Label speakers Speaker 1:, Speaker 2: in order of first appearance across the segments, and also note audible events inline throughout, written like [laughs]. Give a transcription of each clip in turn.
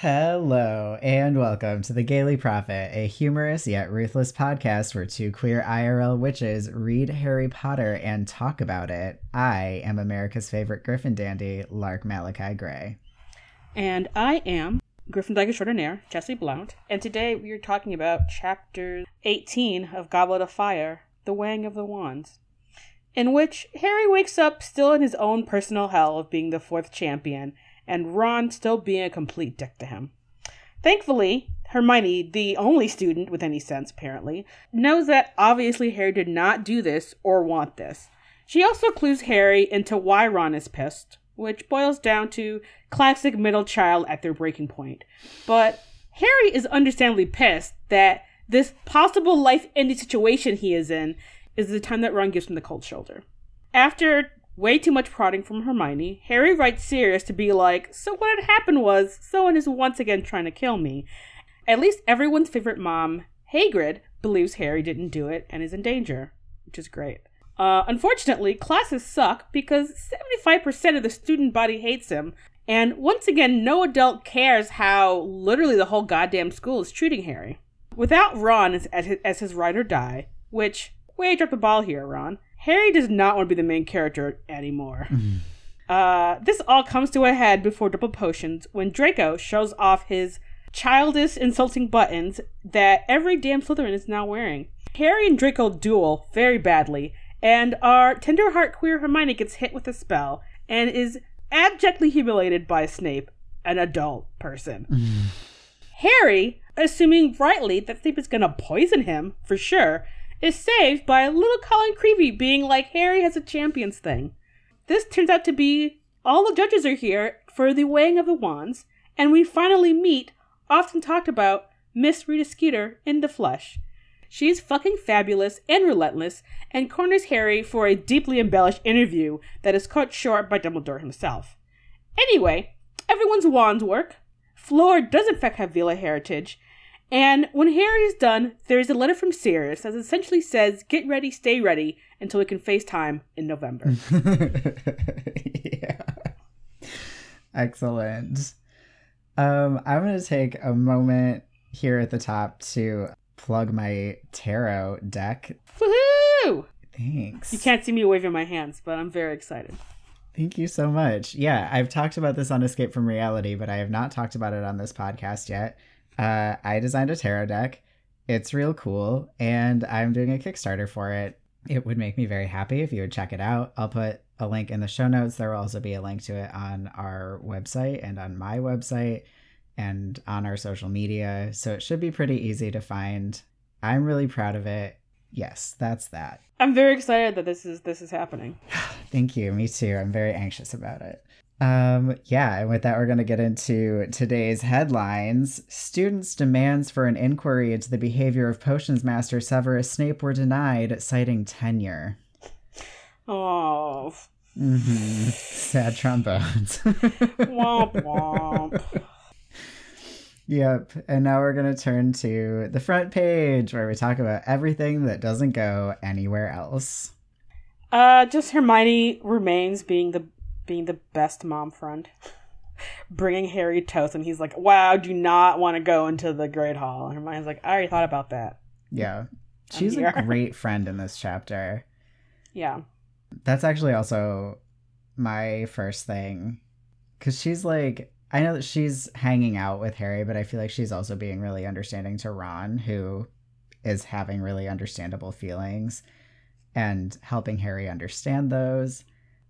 Speaker 1: Hello, and welcome to The Gayly Prophet, a humorous yet ruthless podcast where two queer IRL witches read Harry Potter and talk about it. I am America's favorite Griffin dandy, Lark Malakai Gray.
Speaker 2: And I am Griffin Dagger Extraordinaire, Jesse Blount, and today we are talking about chapter 18 of Goblet of Fire, The Weighing of the Wands, in which Harry wakes up still in his own personal hell of being the fourth champion and Ron still being a complete dick to him. Thankfully, Hermione, the only student with any sense apparently, knows that obviously Harry did not do this or want this. She also clues Harry into why Ron is pissed, which boils down to classic middle child at their breaking point. But Harry is understandably pissed that this possible life ending situation he is in is the time that Ron gives him the cold shoulder. After way too much prodding from Hermione, Harry writes Sirius to be like, So what had happened was, someone is once again trying to kill me. At least everyone's favorite mom, Hagrid, believes Harry didn't do it and is in danger, which is great. Uh, unfortunately, classes suck because 75% of the student body hates him, and once again, no adult cares how literally the whole goddamn school is treating Harry. Without Ron as, as, his, ride or die, which, way drop the ball here, Ron, Harry does not want to be the main character anymore. Uh, this all comes to a head before Double Potions when Draco shows off his childish, insulting buttons that every damn Slytherin is now wearing. Harry and Draco duel very badly, and our tenderheart queer Hermione gets hit with a spell and is abjectly humiliated by Snape, an adult person. Harry, assuming rightly that Snape is gonna poison him, for sure, is saved by a little Colin Creevey being like, Harry has a champions thing. This turns out to be all the judges are here for the weighing of the wands, and we finally meet, often talked about, Miss Rita Skeeter in the flesh. She's fucking fabulous and relentless, and corners Harry for a deeply embellished interview that is cut short by Dumbledore himself. Anyway, everyone's wands work. Fleur does in fact have Veela heritage, and when Harry is done, there is a letter from Sirius that essentially says, Get ready, stay ready until we can FaceTime in November. [laughs]
Speaker 1: yeah. Excellent. Um, I'm going to take a moment here at the top to plug my tarot deck.
Speaker 2: Woohoo!
Speaker 1: Thanks.
Speaker 2: You can't see me waving my hands, but I'm very excited.
Speaker 1: Thank you so much. Yeah, I've talked about this on Escape from Reality, but I have not talked about it on this podcast yet. Uh, I designed a tarot deck. It's real cool, and I'm doing a Kickstarter for it. It would make me very happy if you would check it out. I'll put a link in the show notes. There will also be a link to it on our website and on my website and on our social media. So it should be pretty easy to find. I'm really proud of it. Yes, that's that.
Speaker 2: I'm very excited that this is this is happening. [sighs]
Speaker 1: Thank you. Me too. I'm very anxious about it. Um, yeah, and with that, we're going to get into today's headlines. Students' demands for an inquiry into the behavior of Potions Master Severus Snape were denied, citing tenure.
Speaker 2: Oh,
Speaker 1: Mm-hmm. Sad trombones.
Speaker 2: womp [laughs] womp.
Speaker 1: yep. And now we're going to turn to the front page where we talk about everything that doesn't go anywhere else.
Speaker 2: Uh, just Hermione remains being the being the best mom friend. [laughs] Bringing Harry toast, and he's like, "Wow, do not want to go into the Great Hall." And Hermione's like, "I already thought about that."
Speaker 1: Yeah. She's a [laughs] great friend in this chapter.
Speaker 2: Yeah,
Speaker 1: That's actually also my first thing. Because she's like, I know that she's hanging out with Harry, but I feel like she's also being really understanding to Ron, who is having really understandable feelings and helping Harry understand those.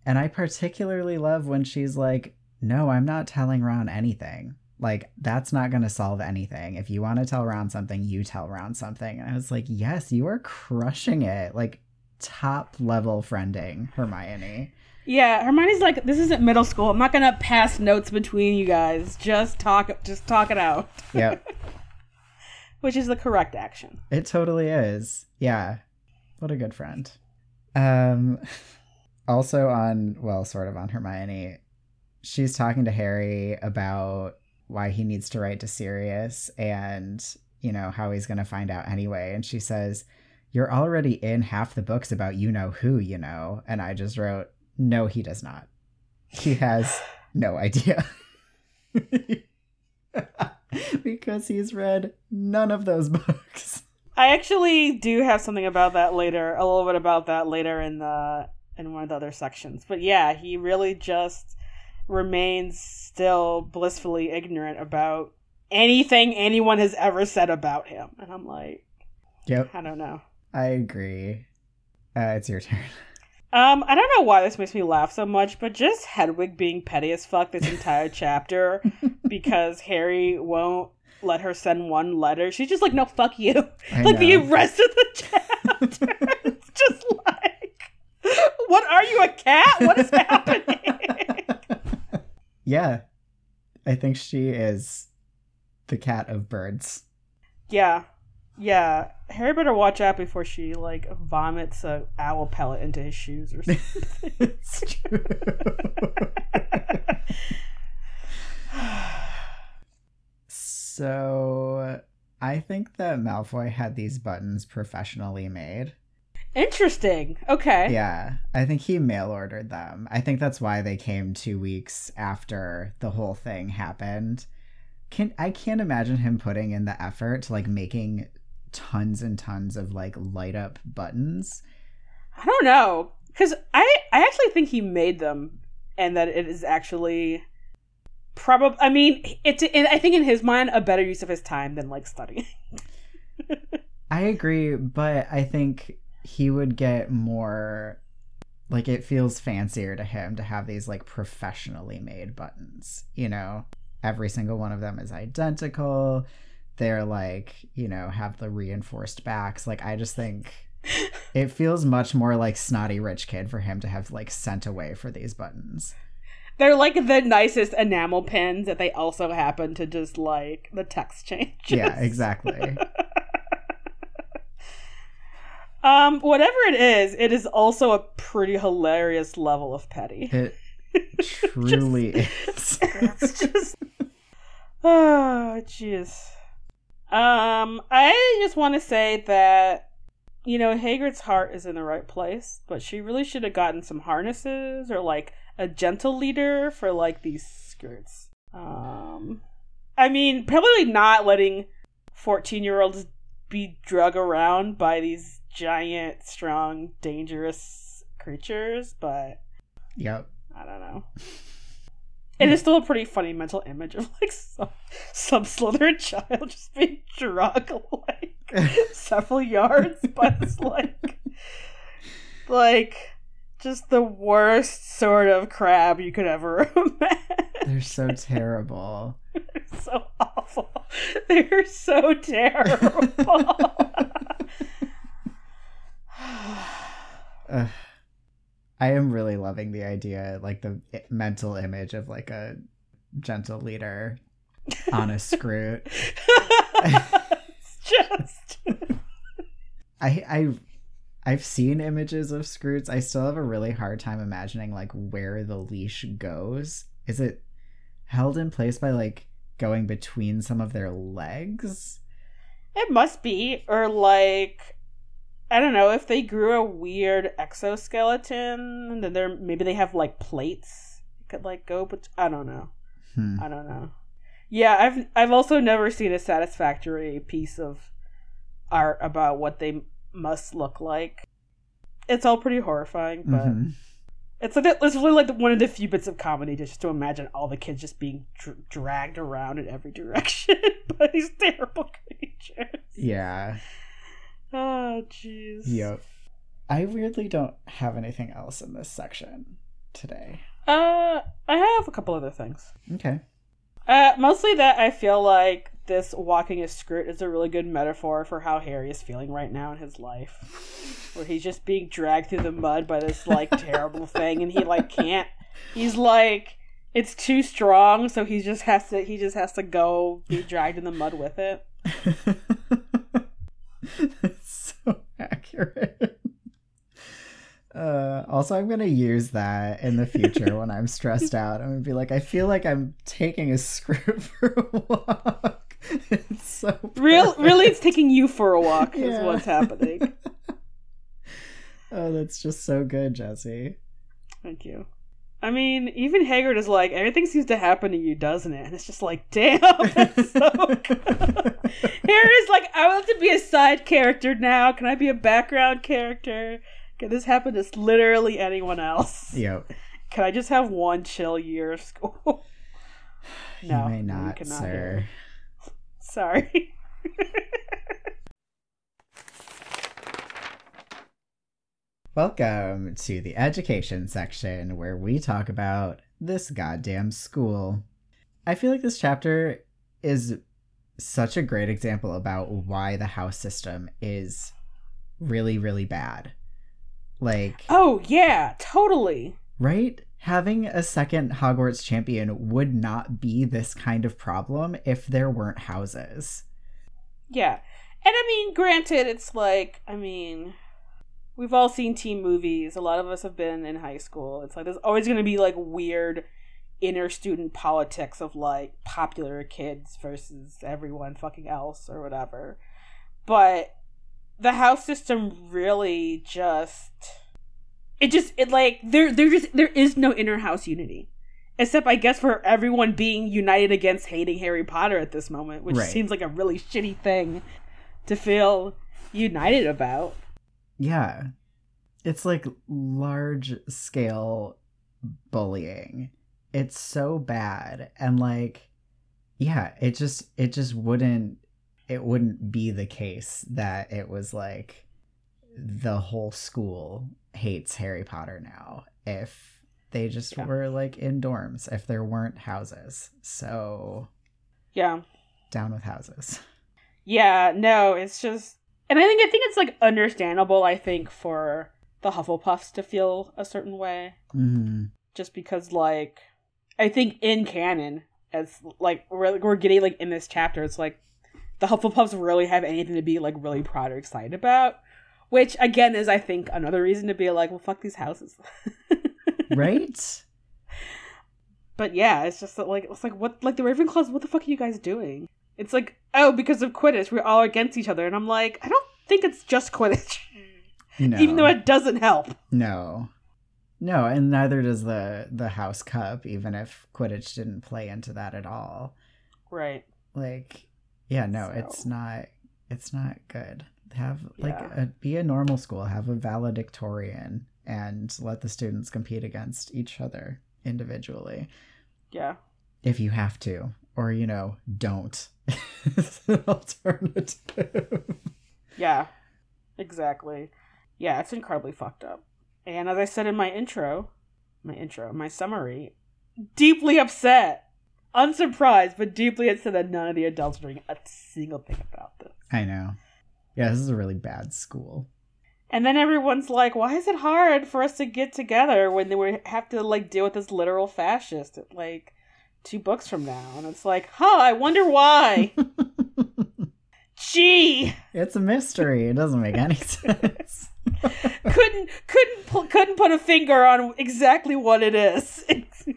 Speaker 1: And I particularly love when she's like, No, I'm not telling Ron anything. Like, that's not going to solve anything. If you want to tell Ron something, you tell Ron something. And I was like, Yes, you are crushing it. Like, top level friending, Hermione.
Speaker 2: Yeah, Hermione's like, this isn't middle school. I'm not gonna pass notes between you guys. Just talk, just talk it out,
Speaker 1: Yep. [laughs]
Speaker 2: which is the correct action.
Speaker 1: It totally is. Yeah. What a good friend. Um [laughs] also on well, sort of on Hermione, she's talking to Harry about why he needs to write to Sirius and, you know, how he's gonna find out anyway. And she says, You're already in half the books about you know who, you know. And I just wrote, No, he does not. He has no idea. [laughs] because he's read none of those books.
Speaker 2: I actually do have something about that later, a little bit about that later in the in one of the other sections. But yeah, he really just remains still blissfully ignorant about anything anyone has ever said about him. And I'm like,
Speaker 1: Yep.
Speaker 2: I don't know.
Speaker 1: I agree. Uh, it's your turn. [laughs]
Speaker 2: Um, I don't know why this makes me laugh so much, but just Hedwig being petty as fuck this entire [laughs] chapter because Harry won't let her send one letter. She's just like, no, fuck you.
Speaker 1: I [laughs]
Speaker 2: like the rest of the chapter. it's just like, what are you, a cat? What is happening? [laughs]
Speaker 1: yeah. I think she is the cat of birds.
Speaker 2: yeah. Yeah. Harry better watch out before she like vomits a owl pellet into his shoes or something. [laughs]
Speaker 1: it's true. [sighs] so I think that Malfoy had these buttons professionally made.
Speaker 2: Interesting. Okay.
Speaker 1: Yeah, I think he mail ordered them. I think that's why they came two weeks after the whole thing happened. Can I can't imagine him putting in the effort to like making tons and tons of like light up buttons.
Speaker 2: I don't know because I I actually think he made them and that it is actually probably. I mean, it's it, I think in his mind a better use of his time than like studying. [laughs]
Speaker 1: I agree, but I think he would get more like it feels fancier to him to have these like professionally made buttons, you know. Every single one of them is identical. They're like, you know, have the reinforced backs. Like I just think [laughs] it feels much more like snotty rich kid for him to have like sent away for these buttons.
Speaker 2: They're like the nicest enamel pins that they also happen to just like the text [laughs] change.
Speaker 1: Yeah, exactly. [laughs]
Speaker 2: Um, whatever it is, it is also a pretty hilarious level of petty.
Speaker 1: It [laughs] truly [laughs] is.
Speaker 2: it's [laughs] just oh jeez um i just want to say that you know hagrid's heart is in the right place but she really should have gotten some harnesses or like a gentle leader for like these skrewts um i mean probably not letting 14 year olds be drug around by these giant strong dangerous creatures but
Speaker 1: Yep.
Speaker 2: I don't know. [laughs] It is still a pretty funny mental image of like some, some Slytherin child [laughs] just being dragged like [laughs] several yards by this like like just the worst sort of crab you could ever imagine.
Speaker 1: They're so terrible.
Speaker 2: They're so awful. They're so terrible.
Speaker 1: Ugh. [sighs] I am really loving the idea, like the mental image of like a gentle leader on a skrewt.
Speaker 2: it's [laughs] just
Speaker 1: I I I've seen images of skrewts. I still have a really hard time imagining like where the leash goes. Is it held in place by like going between some of their legs?
Speaker 2: It must be, or like, I don't know if they grew a weird exoskeleton. Then they're maybe they have like plates you could like go, but I don't know.
Speaker 1: Hmm.
Speaker 2: I don't know. Yeah, I've I've also never seen a satisfactory piece of art about what they must look like. It's all pretty horrifying, but
Speaker 1: Mhm.
Speaker 2: it's like it's really like one of the few bits of comedy just to imagine all the kids just being dr- dragged around in every direction [laughs] by these terrible creatures.
Speaker 1: Yeah.
Speaker 2: Oh, jeez.
Speaker 1: Yep. I weirdly don't have anything else in this section today.
Speaker 2: Uh, I have a couple other things.
Speaker 1: Okay.
Speaker 2: Uh, mostly that I feel like this walking a skrewt is a really good metaphor for how Harry is feeling right now in his life. Where he's just being dragged through the mud by this like [laughs] terrible thing and he like can't he's like it's too strong, so he just has to he just has to go be dragged in the mud with it. [laughs]
Speaker 1: So [laughs] accurate. Uh, also, I'm gonna use that in the future when I'm stressed [laughs] out. I'm gonna be like, I feel like I'm taking a skrewt [laughs] for a walk. It's so
Speaker 2: Real really it's taking you for a walk is what's happening.
Speaker 1: Oh, that's just so good, Jesse.
Speaker 2: Thank you. I mean, even Hagrid is like, everything seems to happen to you, doesn't it? And it's just like, damn, [laughs] that's so [laughs] [laughs] good. Harry's like, I want to be a side character now. Can I be a background character? Can this happen to literally anyone else?
Speaker 1: Yep.
Speaker 2: Can I just have one chill year of school? No,
Speaker 1: you may
Speaker 2: you
Speaker 1: not,
Speaker 2: cannot,
Speaker 1: sir.
Speaker 2: Harry. Sorry.
Speaker 1: Welcome to the education section where we talk about this goddamn school. I feel like this chapter is such a great example about why the house system is really, really bad. Like,
Speaker 2: Oh, yeah, totally.
Speaker 1: right? Having a second Hogwarts champion would not be this kind of problem if there weren't houses.
Speaker 2: Yeah. And I mean, granted, it's like, I mean, we've all seen teen movies. A lot of us have been in high school. It's like there's always going to be like weird inner student politics of like popular kids versus everyone fucking else or whatever. But the house system really just it just it like there there just there is no inner house unity. Except I guess for everyone being united against hating Harry Potter at this moment, which
Speaker 1: Right.
Speaker 2: seems like a really shitty thing to feel united about.
Speaker 1: Yeah. It's like large scale bullying. It's so bad and like yeah, it just it just wouldn't it wouldn't be the case that it was like the whole school hates Harry Potter now if they just
Speaker 2: Yeah.
Speaker 1: were like in dorms if there weren't houses. So
Speaker 2: Yeah.
Speaker 1: down with houses.
Speaker 2: Yeah, no, it's just and I think I think it's like understandable, I think, for the Hufflepuffs to feel a certain way.
Speaker 1: Mhm.
Speaker 2: Just because like I think in canon, as like we're, we're getting like in this chapter, it's like the Hufflepuffs really have anything to be like really proud or excited about. Which again is I think another reason to be like, well fuck these houses. [laughs]
Speaker 1: Right?
Speaker 2: But yeah, it's just that, like it's like what like the Ravenclaws. What the fuck are you guys doing? It's like oh because of Quidditch we're all against each other, and I'm like I don't think it's just Quidditch,
Speaker 1: No. [laughs]
Speaker 2: even though it doesn't help.
Speaker 1: No. No, and neither does the the House Cup, even if Quidditch didn't play into that at all.
Speaker 2: Right.
Speaker 1: Like, yeah, no,
Speaker 2: So-
Speaker 1: it's not it's not good. Have like
Speaker 2: Yeah.
Speaker 1: a, be a normal school, have a valedictorian and let the students compete against each other individually
Speaker 2: Yeah.
Speaker 1: if you have to or you know, don't. it's [laughs] an alternative.
Speaker 2: Yeah. Exactly. Yeah, it's incredibly fucked up. And as I said in my intro, my intro, my summary, deeply upset. Unsurprised, but deeply upset that none of the adults are doing a single thing about this.
Speaker 1: I know. Yeah, this is a really bad school.
Speaker 2: And then everyone's like, "Why is it hard for us to get together when they have to like deal with this literal fascist like two books from now?" And it's like, "Huh, I wonder why." [laughs] Gee,
Speaker 1: It's a mystery. It doesn't make any [laughs] sense.
Speaker 2: couldn't couldn't couldn't put a finger on exactly what it is. [laughs] who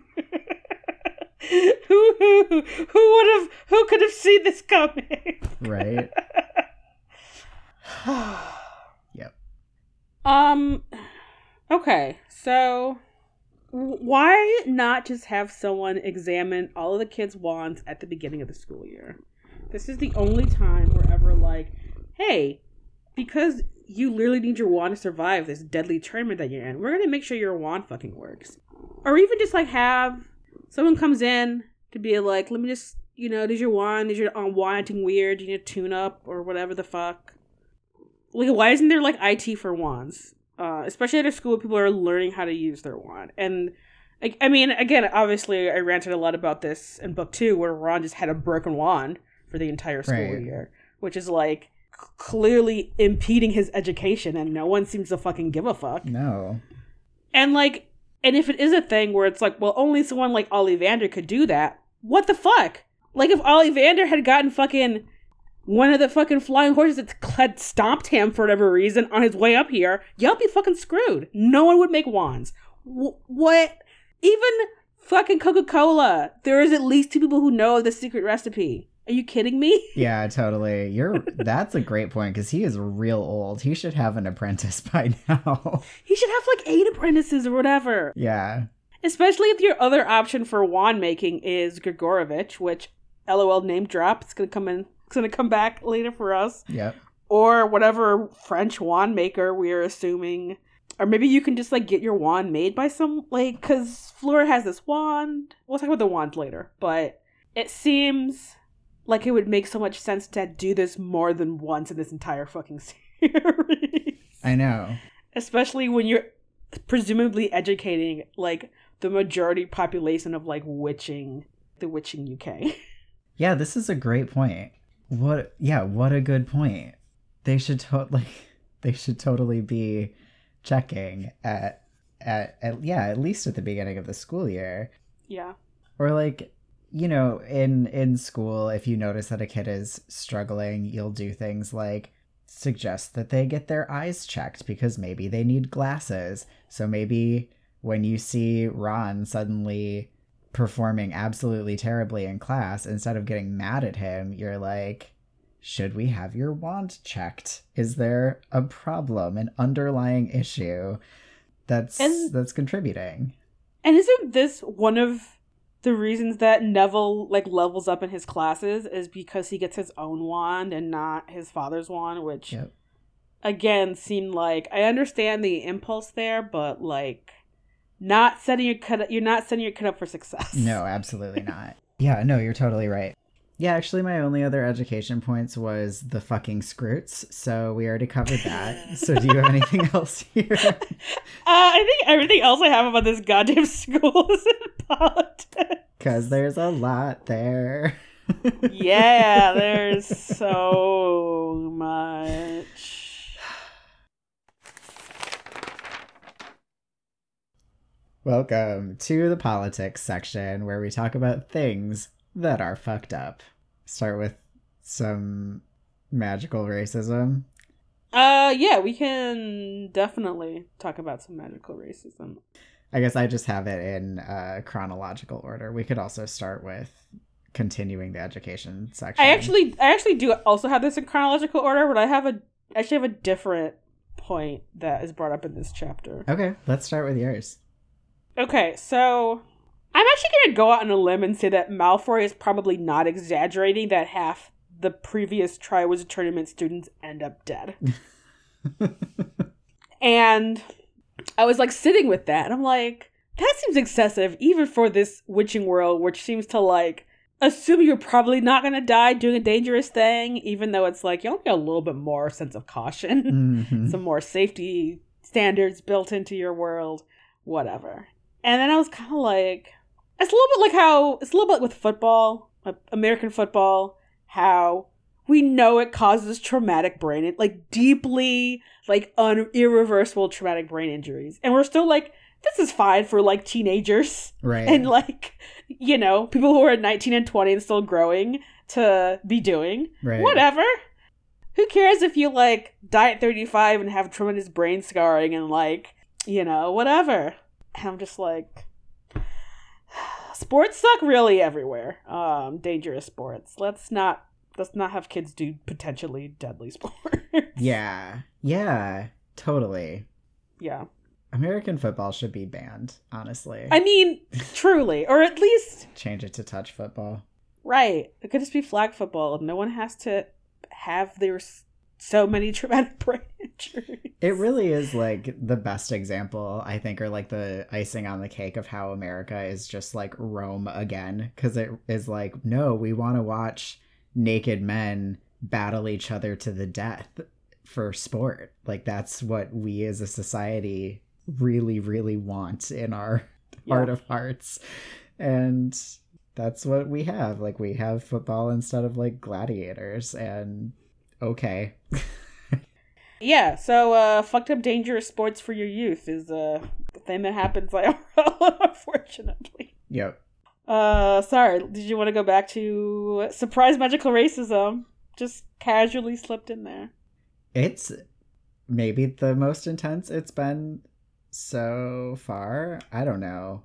Speaker 2: who who would have who could have seen this coming?
Speaker 1: right? [sighs] Yep.
Speaker 2: Um. Okay, so why not just have someone examine all of the kids' wands at the beginning of the school year? This is the only time we're ever like, hey, because you literally need your wand to survive this deadly tournament that you're in, we're gonna make sure your wand fucking works. Or even just like have someone comes in to be like, let me just, you know, does your wand, is your um, wand acting weird? Do you need a tune up or whatever the fuck? like why isn't there like IT for wands? Uh, especially at a school where people are learning how to use their wand. And I, I mean, again, obviously, I ranted a lot about this in book two, where Ron just had a broken wand for the entire school
Speaker 1: Right.
Speaker 2: year, which is like c- clearly impeding his education, and no one seems to fucking give a fuck.
Speaker 1: No.
Speaker 2: And like, and if it is a thing where it's like, well, only someone like Ollivander could do that, what the fuck? Like, if Ollivander had gotten fucking one of the fucking flying horses that had stomped him for whatever reason on his way up here, y'all be fucking screwed. No one would make wands. Wh- what? Even fucking Coca Cola. There is at least two people who know the secret recipe. Are you kidding me? [laughs]
Speaker 1: Yeah, totally. You're that's a great point because he is real old. He should have an apprentice [laughs] by now.
Speaker 2: He should have like eight apprentices or whatever.
Speaker 1: yeah.
Speaker 2: Especially if your other option for wand making is Gregorovitch, which LOL name drop. It's gonna come in. It's [laughs] gonna come back later for us,
Speaker 1: Yeah.
Speaker 2: or whatever French wand maker we are assuming, or maybe you can just like get your wand made by some like because Fleur has this wand. We'll talk about the wand later, but it seems like it would make so much sense to do this more than once in this entire fucking [laughs] series
Speaker 1: I know.
Speaker 2: especially when you're presumably educating like the majority population of like witching the witching UK. [laughs]
Speaker 1: Yeah, this is a great point. What yeah, what a good point. They should totally [laughs] they should totally be checking at, at at yeah, at least at the beginning of the school year.
Speaker 2: yeah.
Speaker 1: Or like you know, in in school if you notice that a kid is struggling, you'll do things like suggest that they get their eyes checked because maybe they need glasses. So maybe when you see Ron suddenly performing absolutely terribly in class, instead of getting mad at him, you're like, should we have your wand checked? Is there a problem, an underlying issue that's
Speaker 2: And-
Speaker 1: that's contributing?
Speaker 2: And isn't this one of the reasons that Neville like levels up in his classes is because he gets his own wand and not his father's wand, which
Speaker 1: Yep.
Speaker 2: again seemed like I understand the impulse there, but like not setting your cut you're not setting your kid up for success.
Speaker 1: No, absolutely not. Yeah, no, you're totally right. Yeah, actually, my only other education points was the fucking skrewts. So we already covered that. so do you have anything [laughs] else here?
Speaker 2: Uh, I think everything else I have about this goddamn [laughs] school is in politics.
Speaker 1: Because there's a lot there.
Speaker 2: Yeah, there's [laughs] so much.
Speaker 1: Welcome to the politics section where we talk about things that are fucked up. Start with some magical racism.
Speaker 2: Uh, yeah, we can definitely talk about some magical racism.
Speaker 1: I guess I just have it in uh, chronological order. We could also start with continuing the education section.
Speaker 2: I actually, I actually do also have this in chronological order, but I have a actually have a different point that is brought up in this chapter.
Speaker 1: Okay, let's start with yours.
Speaker 2: Okay, so I'm actually going to go out on a limb and say that Malfoy is probably not exaggerating that half the previous Triwizard Tournament students end up dead. [laughs] and I was like sitting with that, and I'm like, that seems excessive, even for this witching world, which seems to like assume you're probably not going to die doing a dangerous thing, even though it's like you only get a little bit more sense of caution [laughs]
Speaker 1: Mhm.
Speaker 2: some more safety standards built into your world, whatever. And then I was kind of like, it's a little bit like how it's a little bit with football, American football, how we know it causes traumatic brain, like deeply, like un- irreversible traumatic brain injuries, and we're still like, this is fine for like teenagers
Speaker 1: Right.
Speaker 2: and like, you know, people who are 19 and 20 and still growing to be doing
Speaker 1: right.
Speaker 2: whatever. Who cares if you like die at 35 and have tremendous brain scarring and like, you know, whatever. And I'm just like [sighs] sports suck really everywhere. Um dangerous sports. Let's not let's not have kids do potentially deadly [laughs] sports.
Speaker 1: Yeah. Yeah. Totally.
Speaker 2: yeah.
Speaker 1: American football should be banned, honestly.
Speaker 2: I mean, truly, or at least
Speaker 1: Change it to touch football.
Speaker 2: right. It could just be flag football. No one has to have their so many [laughs] traumatic brain injuries.
Speaker 1: It really is like the best example, I think, or like the icing on the cake of how America is just like Rome again. Because it is like, no, we want to watch naked men battle each other to the death for sport. Like, that's what we as a society really, really want in our [laughs]
Speaker 2: Yeah.
Speaker 1: heart of hearts. And that's what we have. Like we have football instead of like gladiators and okay. [laughs]
Speaker 2: Yeah, so uh fucked up dangerous sports for your youth is uh the thing that happens [laughs] IRL, unfortunately.
Speaker 1: Yep.
Speaker 2: Uh sorry, did you want to go back to surprise magical racism? Just casually slipped in there.
Speaker 1: It's maybe the most intense it's been so far. I don't know.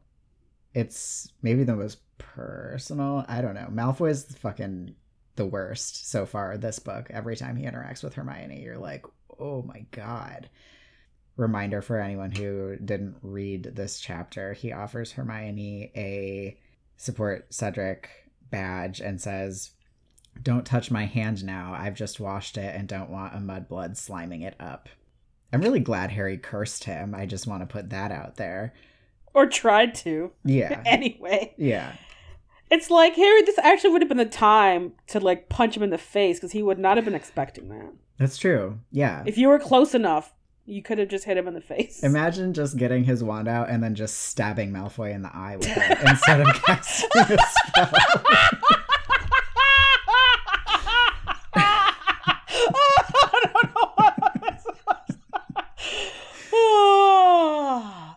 Speaker 1: It's maybe the most personal. I don't know. Malfoy's fucking the worst so far this book. Every time he interacts with Hermione, you're like, oh my god. Reminder for anyone who didn't read this chapter he offers Hermione a support Cedric badge and says, Don't touch my hand now. I've just washed it and don't want a mudblood sliming it up. I'm really glad Harry cursed him. I just want to put that out there.
Speaker 2: Or tried to.
Speaker 1: Yeah. [laughs]
Speaker 2: Anyway.
Speaker 1: Yeah.
Speaker 2: It's like Harry this actually would have been the time to like punch him in the face because he would not have been expecting that.
Speaker 1: That's true. Yeah.
Speaker 2: If you were close enough, you could have just hit him in the face.
Speaker 1: Imagine just getting his wand out and then just stabbing Malfoy in the eye with it [laughs] instead of casting a spell. [laughs]
Speaker 2: I don't know what I'm supposed to- Oh,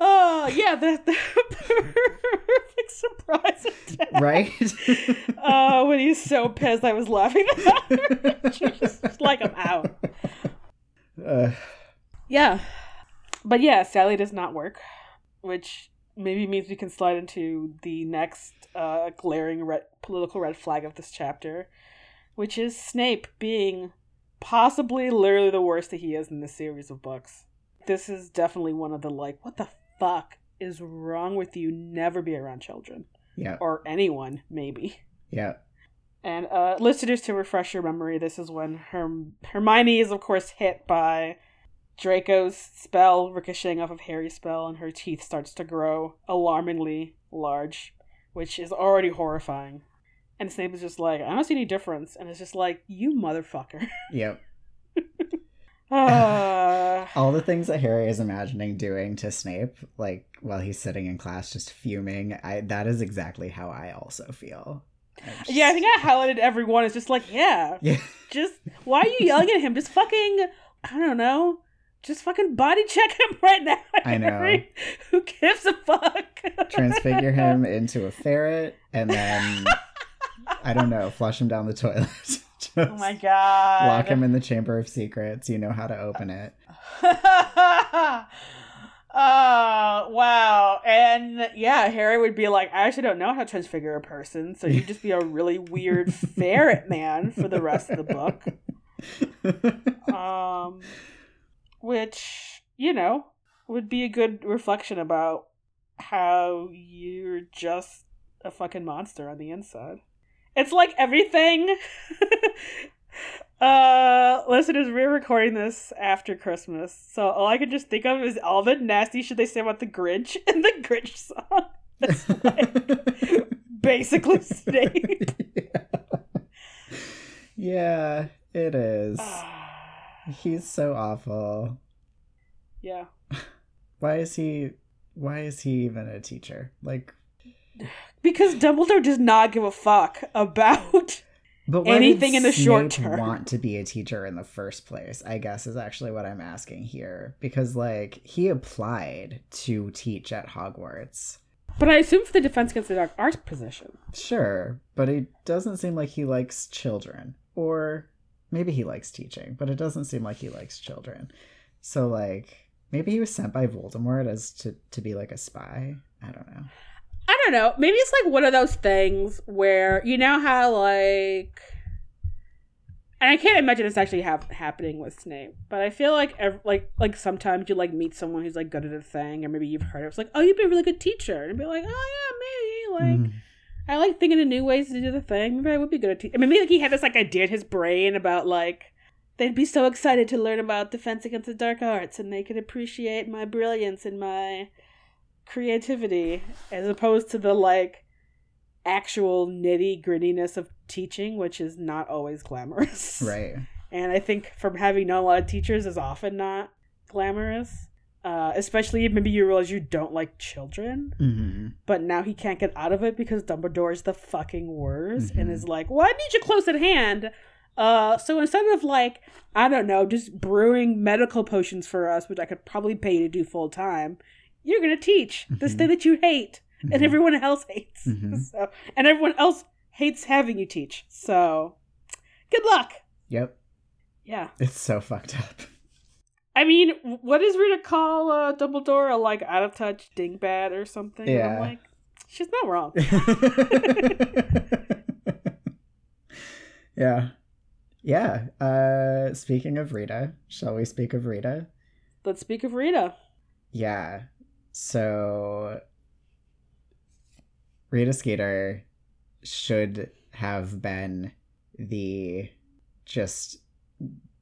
Speaker 2: oh, yeah, the, the perfect surprise attack.
Speaker 1: Right? [laughs]
Speaker 2: Oh, when he's so pissed, I was laughing just, [laughs] just like I'm out.
Speaker 1: uh,
Speaker 2: Yeah, but yeah, Sally does not work, which maybe means we can slide into the next uh, glaring red, political red flag of this chapter, which is Snape being possibly literally the worst that he is in this series of books. This is definitely one of the like, what the fuck is wrong with you? Never be around children
Speaker 1: yeah.
Speaker 2: or anyone, maybe.
Speaker 1: Yeah.
Speaker 2: And uh, listeners, to refresh your memory, this is when Herm- Hermione is, of course, hit by Draco's spell ricocheting off of Harry's spell, and her teeth starts to grow alarmingly large, which is already horrifying. And Snape is just like, I don't see any difference, and it's just like, you motherfucker. [laughs]
Speaker 1: Yep.
Speaker 2: Ah.
Speaker 1: All the things that Harry is imagining doing to Snape, like while he's sitting in class just fuming, I that is exactly how I also feel. Just-
Speaker 2: yeah, I think I highlighted everyone. It's just like, yeah, [laughs]
Speaker 1: Yeah.
Speaker 2: just why are you yelling at him? Just fucking, I don't know. Just fucking body check him [laughs] right now.
Speaker 1: I know.
Speaker 2: Harry. Who gives a fuck? [laughs]
Speaker 1: Transfigure him into a ferret and then I don't know, flush him down the toilet.
Speaker 2: Oh my [laughs] god.
Speaker 1: Lock him in the Chamber of Secrets. You know how to open it. [laughs]
Speaker 2: oh wow. And yeah, Harry would be like, I actually don't know how to transfigure a person, so you'd just be a really weird [laughs] ferret man for the rest of the book. Um which, you know, would be a good reflection about how you're just a fucking monster on the inside. It's like everything. [laughs] uh, listeners, we're recording this after Christmas, so all I can just think of is all the nasty shit they say about the Grinch [laughs] and the Grinch song. It's like [laughs] basically Snape.
Speaker 1: yeah, it is. [sighs] He's so awful.
Speaker 2: yeah.
Speaker 1: Why is he why is he even a teacher? Like
Speaker 2: Because Dumbledore does not give a fuck about
Speaker 1: but
Speaker 2: Anything in the short
Speaker 1: Snape
Speaker 2: term.
Speaker 1: want to be a teacher in the first place, I guess is actually what I'm asking here. Because like he applied to teach at Hogwarts.
Speaker 2: But I assume for the Defense Against the Dark Arts position.
Speaker 1: Sure, but it doesn't seem like he likes children. Or maybe he likes teaching, but it doesn't seem like he likes children. So like maybe he was sent by Voldemort as to to be like a spy. I don't know.
Speaker 2: I don't know. Maybe it's like one of those things where you know how like, and I can't imagine this actually hap- happening with Snape, but I feel like ev- like like sometimes you like meet someone who's like good at a thing, or maybe you've heard it. It's like, oh, you'd be a really good teacher, and be like, oh yeah, maybe like.
Speaker 1: Mhm.
Speaker 2: I like thinking of new ways to do the thing. Maybe I would be good at teaching. I mean, maybe like he had this like idea in his brain about like they'd be so excited to learn about defense against the dark arts, and they could appreciate my brilliance and my creativity, as opposed to the like actual nitty grittiness of teaching, which is not always glamorous. [laughs]
Speaker 1: Right.
Speaker 2: And I think from having known a lot of teachers is often not glamorous. Uh, especially maybe you realize you don't like children,
Speaker 1: hmm
Speaker 2: but now he can't get out of it because Dumbledore is the fucking worst and
Speaker 1: Mhm.
Speaker 2: is like, "Well, I need you close at hand." Uh, so instead of like, I don't know, just brewing medical potions for us, which I could probably pay you to do full time, you're gonna teach this
Speaker 1: Mhm.
Speaker 2: thing that you hate and
Speaker 1: Mhm.
Speaker 2: everyone else hates.
Speaker 1: Mhm. [laughs]
Speaker 2: So, and everyone else hates having you teach. So, good luck.
Speaker 1: Yep.
Speaker 2: Yeah.
Speaker 1: It's so fucked up.
Speaker 2: I mean, what is does Rita call uh, Dumbledore? A like out of touch dingbat or something?
Speaker 1: Yeah.
Speaker 2: I'm like, she's not wrong. [laughs] [laughs]
Speaker 1: yeah. Yeah. Uh speaking of Rita, shall we speak of Rita?
Speaker 2: Let's speak of Rita.
Speaker 1: Yeah. So Rita Skeeter should have been the just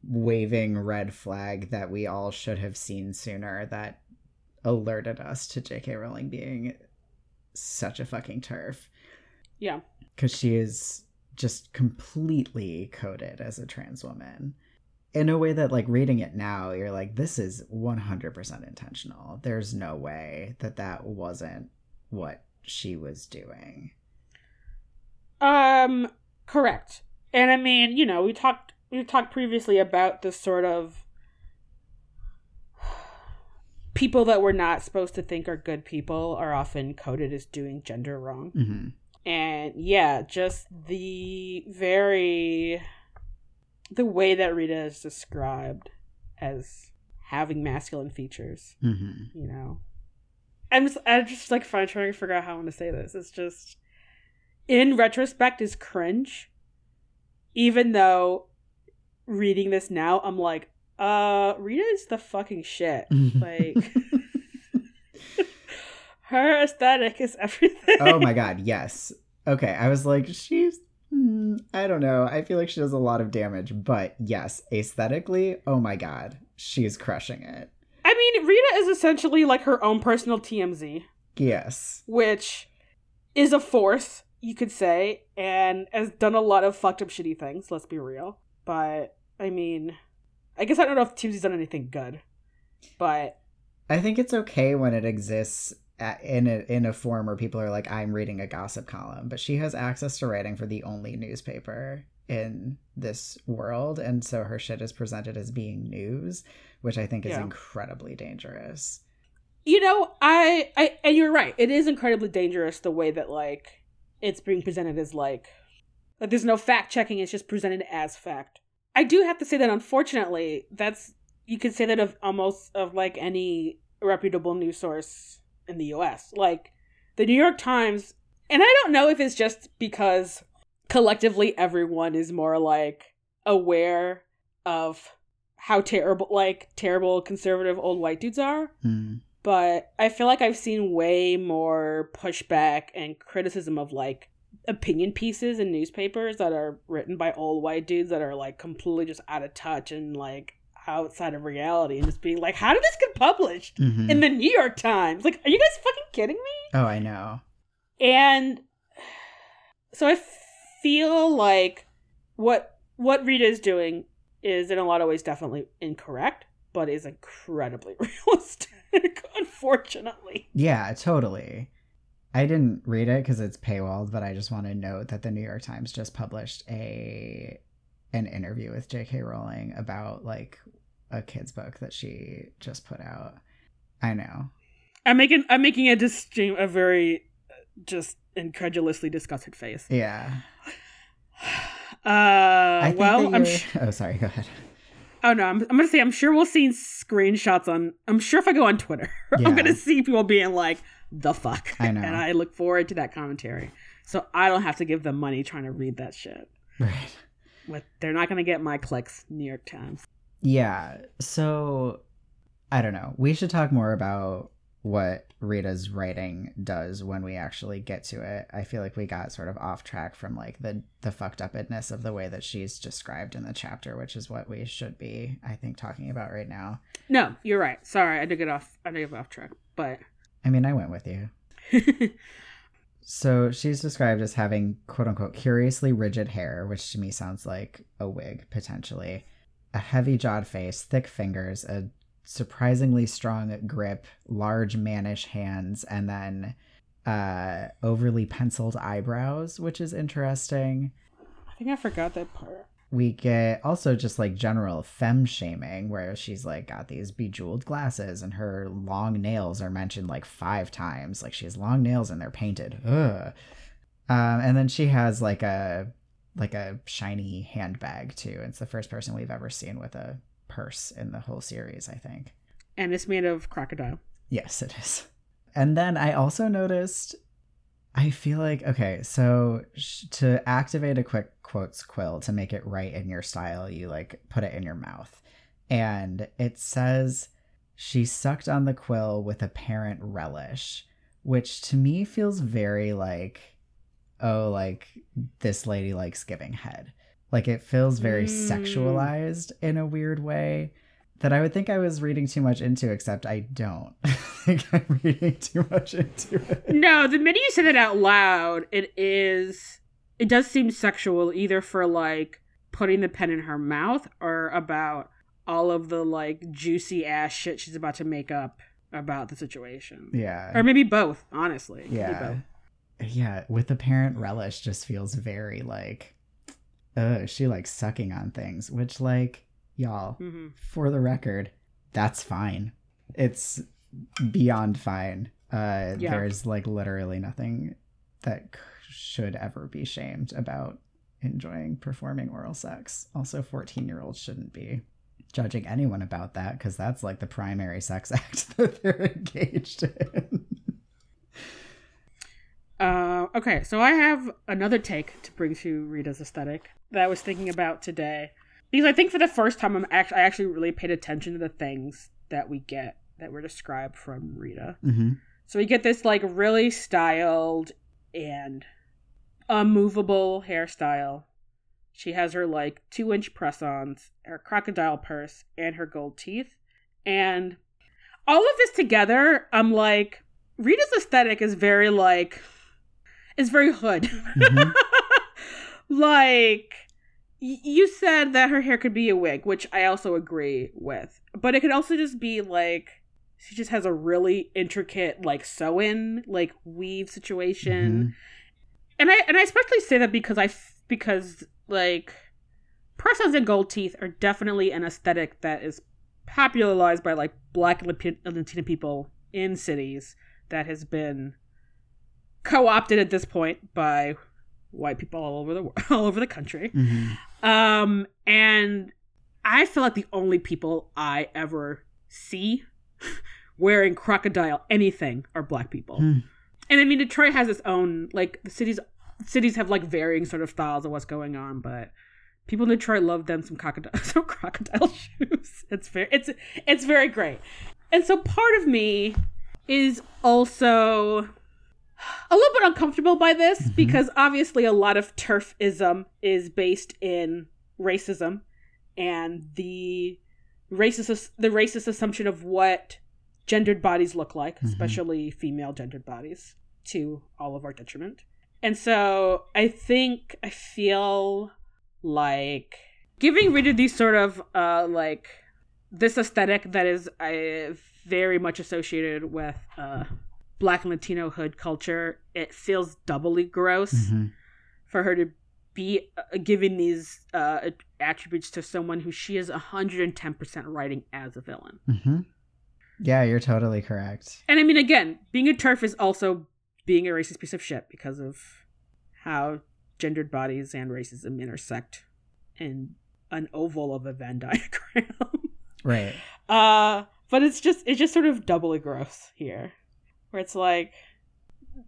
Speaker 1: waving red flag that we all should have seen sooner that alerted us to JK Rowling being such a fucking TERF.
Speaker 2: Yeah.
Speaker 1: Because she is just completely coded as a trans woman in a way that like reading it now you're like this is 100% intentional there's no way that that wasn't what she was doing
Speaker 2: Um, correct. And I mean, you know, we talked we talked previously about this sort of [sighs] people that we're not supposed to think are good people are often coded as doing gender wrong.
Speaker 1: mm-hmm.
Speaker 2: And yeah, just the very the way that Rita is described as having masculine features,
Speaker 1: Mm-hmm.
Speaker 2: you know. I'm just, I'm just like trying to figure out how I want to say this. It's just in retrospect is cringe. Even though reading this now, I'm like, uh, Rita is the fucking shit. [laughs] Like [laughs] her aesthetic is everything.
Speaker 1: oh my god yes okay i was like she's Hmm, i don't know i feel like she does a lot of damage but yes aesthetically oh my god she's crushing it
Speaker 2: I mean, Rita is essentially like her own personal TMZ,
Speaker 1: yes
Speaker 2: which is a force, you could say, and has done a lot of fucked up shitty things, let's be real. But, I mean, I guess I don't know if TMZ's done anything good. But,
Speaker 1: I think it's okay when it exists in a in a form where people are like, I'm reading a gossip column, but she has access to writing for the only newspaper in this world, and so her shit is presented as being news, which I think is
Speaker 2: Yeah.
Speaker 1: incredibly dangerous.
Speaker 2: you know, I, I, and you're right, it is incredibly dangerous the way that, like, it's being presented as, like, like there's no fact checking, it's just presented as fact. I do have to say that, unfortunately, that's, you could say that of almost, of, like, any reputable news source in the US. Like, the New York Times, and I don't know if it's just because collectively everyone is more, like, aware of how terrible, like, terrible conservative old white dudes are
Speaker 1: Hmm.
Speaker 2: but I feel like I've seen way more pushback and criticism of like opinion pieces in newspapers that are written by old white dudes that are like completely just out of touch and like outside of reality and just being like, how did this get published
Speaker 1: Mhm.
Speaker 2: in the New York Times? Like, are you guys fucking kidding me?
Speaker 1: oh, I know.
Speaker 2: And so I feel like what what Rita is doing is in a lot of ways definitely incorrect, but is incredibly [laughs] realistic, unfortunately.
Speaker 1: Yeah, totally. I didn't read it because it's paywalled, but I just want to note that the New York Times just published a an interview with J.K. Rowling about like a kid's book that she just put out. I know.
Speaker 2: I'm making I'm making a just a very uh, just incredulously disgusted face.
Speaker 1: Yeah. [sighs]
Speaker 2: Uh, well, I'm sh- [laughs]
Speaker 1: oh, sorry. Go ahead.
Speaker 2: oh no, I'm, I'm gonna say I'm sure we'll see screenshots on. I'm sure if I go on Twitter,
Speaker 1: Yeah. [laughs]
Speaker 2: I'm gonna see people being like, "The fuck,"
Speaker 1: I know.
Speaker 2: and I look forward to that commentary. So I don't have to give them money trying to read that shit.
Speaker 1: Right.
Speaker 2: With they're not gonna get my clicks. New York Times.
Speaker 1: Yeah. So I don't know. We should talk more about what Rita's writing does when we actually get to it. I feel like we got sort of off track from like the the fucked upness of the way that she's described in the chapter, which is what we should be, I think, talking about right now.
Speaker 2: No, you're right. Sorry, I did get off. I did get off track, but.
Speaker 1: I mean, I went with you. [laughs] So she's described as having quote unquote curiously rigid hair, which to me sounds like a wig potentially, a heavy jawed face, thick fingers, a surprisingly strong grip, large mannish hands, and then uh, overly penciled eyebrows, which is interesting.
Speaker 2: I think I forgot that part.
Speaker 1: We get also just like general femme shaming, where she's like got these bejeweled glasses and her long nails are mentioned like five times. Like she has long nails and they're painted. Ugh. Um, and then she has like a like a shiny handbag too. It's the first person we've ever seen with a purse in the whole series, I think.
Speaker 2: And it's made of crocodile.
Speaker 1: Yes, it is. And then I also noticed I feel like okay, so sh- to activate a quick quotes quill to make it right in your style, you like put it in your mouth. And it says she sucked on the quill with apparent relish, which to me feels very like oh, like this lady likes giving head. Like it feels very
Speaker 2: Mm.
Speaker 1: sexualized in a weird way that I would think I was reading too much into, except I don't [laughs] think I'm reading too much into it.
Speaker 2: No, the minute you say that out loud, it is. It does seem sexual, either for like putting the pen in her mouth or about all of the like juicy ass shit she's about to make up about the situation.
Speaker 1: Yeah.
Speaker 2: Or maybe both, honestly.
Speaker 1: Yeah.
Speaker 2: both.
Speaker 1: Yeah. With apparent relish just feels very like, uh, she likes sucking on things, which, like, y'all,
Speaker 2: Mhm.
Speaker 1: for the record, that's fine. It's beyond fine. Uh,
Speaker 2: Yeah.
Speaker 1: There's like literally nothing that c- should ever be shamed about enjoying performing oral sex. Also, 14 year olds shouldn't be judging anyone about that because that's like the primary sex [laughs] act that they're engaged in.
Speaker 2: Uh, okay, so I have another take to bring to Rita's aesthetic that I was thinking about today. Because I think for the first time I'm actually I actually really paid attention to the things that we get that were described from Rita.
Speaker 1: mm-hmm.
Speaker 2: So we get this like really styled and unmovable hairstyle. She has her like two inch press ons, her crocodile purse, and her gold teeth. And all of this together, I'm like, Rita's aesthetic is very like, is very hood.
Speaker 1: Mhm. [laughs]
Speaker 2: like, y- you said that her hair could be a wig, which I also agree with. But it could also just be like, she just has a really intricate like sew in like weave situation and i and i especially say that because i f- because like press-ons and gold teeth are definitely an aesthetic that is popularized by like black and latina people in cities that has been co-opted at this point by white people all over the [laughs] all over the country
Speaker 1: Mhm.
Speaker 2: um, and I feel like the only people I ever see [laughs] wearing crocodile anything are black people.
Speaker 1: Hmm.
Speaker 2: And I mean, Detroit has its own like the cities. Cities have like varying sort of styles of what's going on, but people in Detroit love them some crocodile [laughs] some crocodile shoes. It's very it's it's very great. And so part of me is also a little bit uncomfortable by this
Speaker 1: Mhm.
Speaker 2: because obviously a lot of TERFism is based in racism and the racist the racist assumption of what gendered bodies look like,
Speaker 1: Mhm.
Speaker 2: especially female gendered bodies, to all of our detriment. And so I think I feel like giving rid of these sort of uh like this aesthetic that is uh, very much associated with uh black and latino hood culture it feels doubly gross
Speaker 1: Mhm.
Speaker 2: for her to be uh, giving these uh attributes to someone who she is 110% writing as a villain
Speaker 1: Mhm. Yeah, you're totally correct.
Speaker 2: and i mean again being a TERF is also being a racist piece of shit because of how gendered bodies and racism intersect in an oval of a venn [laughs] diagram
Speaker 1: Right.
Speaker 2: Uh, but it's just it's just sort of doubly gross here, where it's like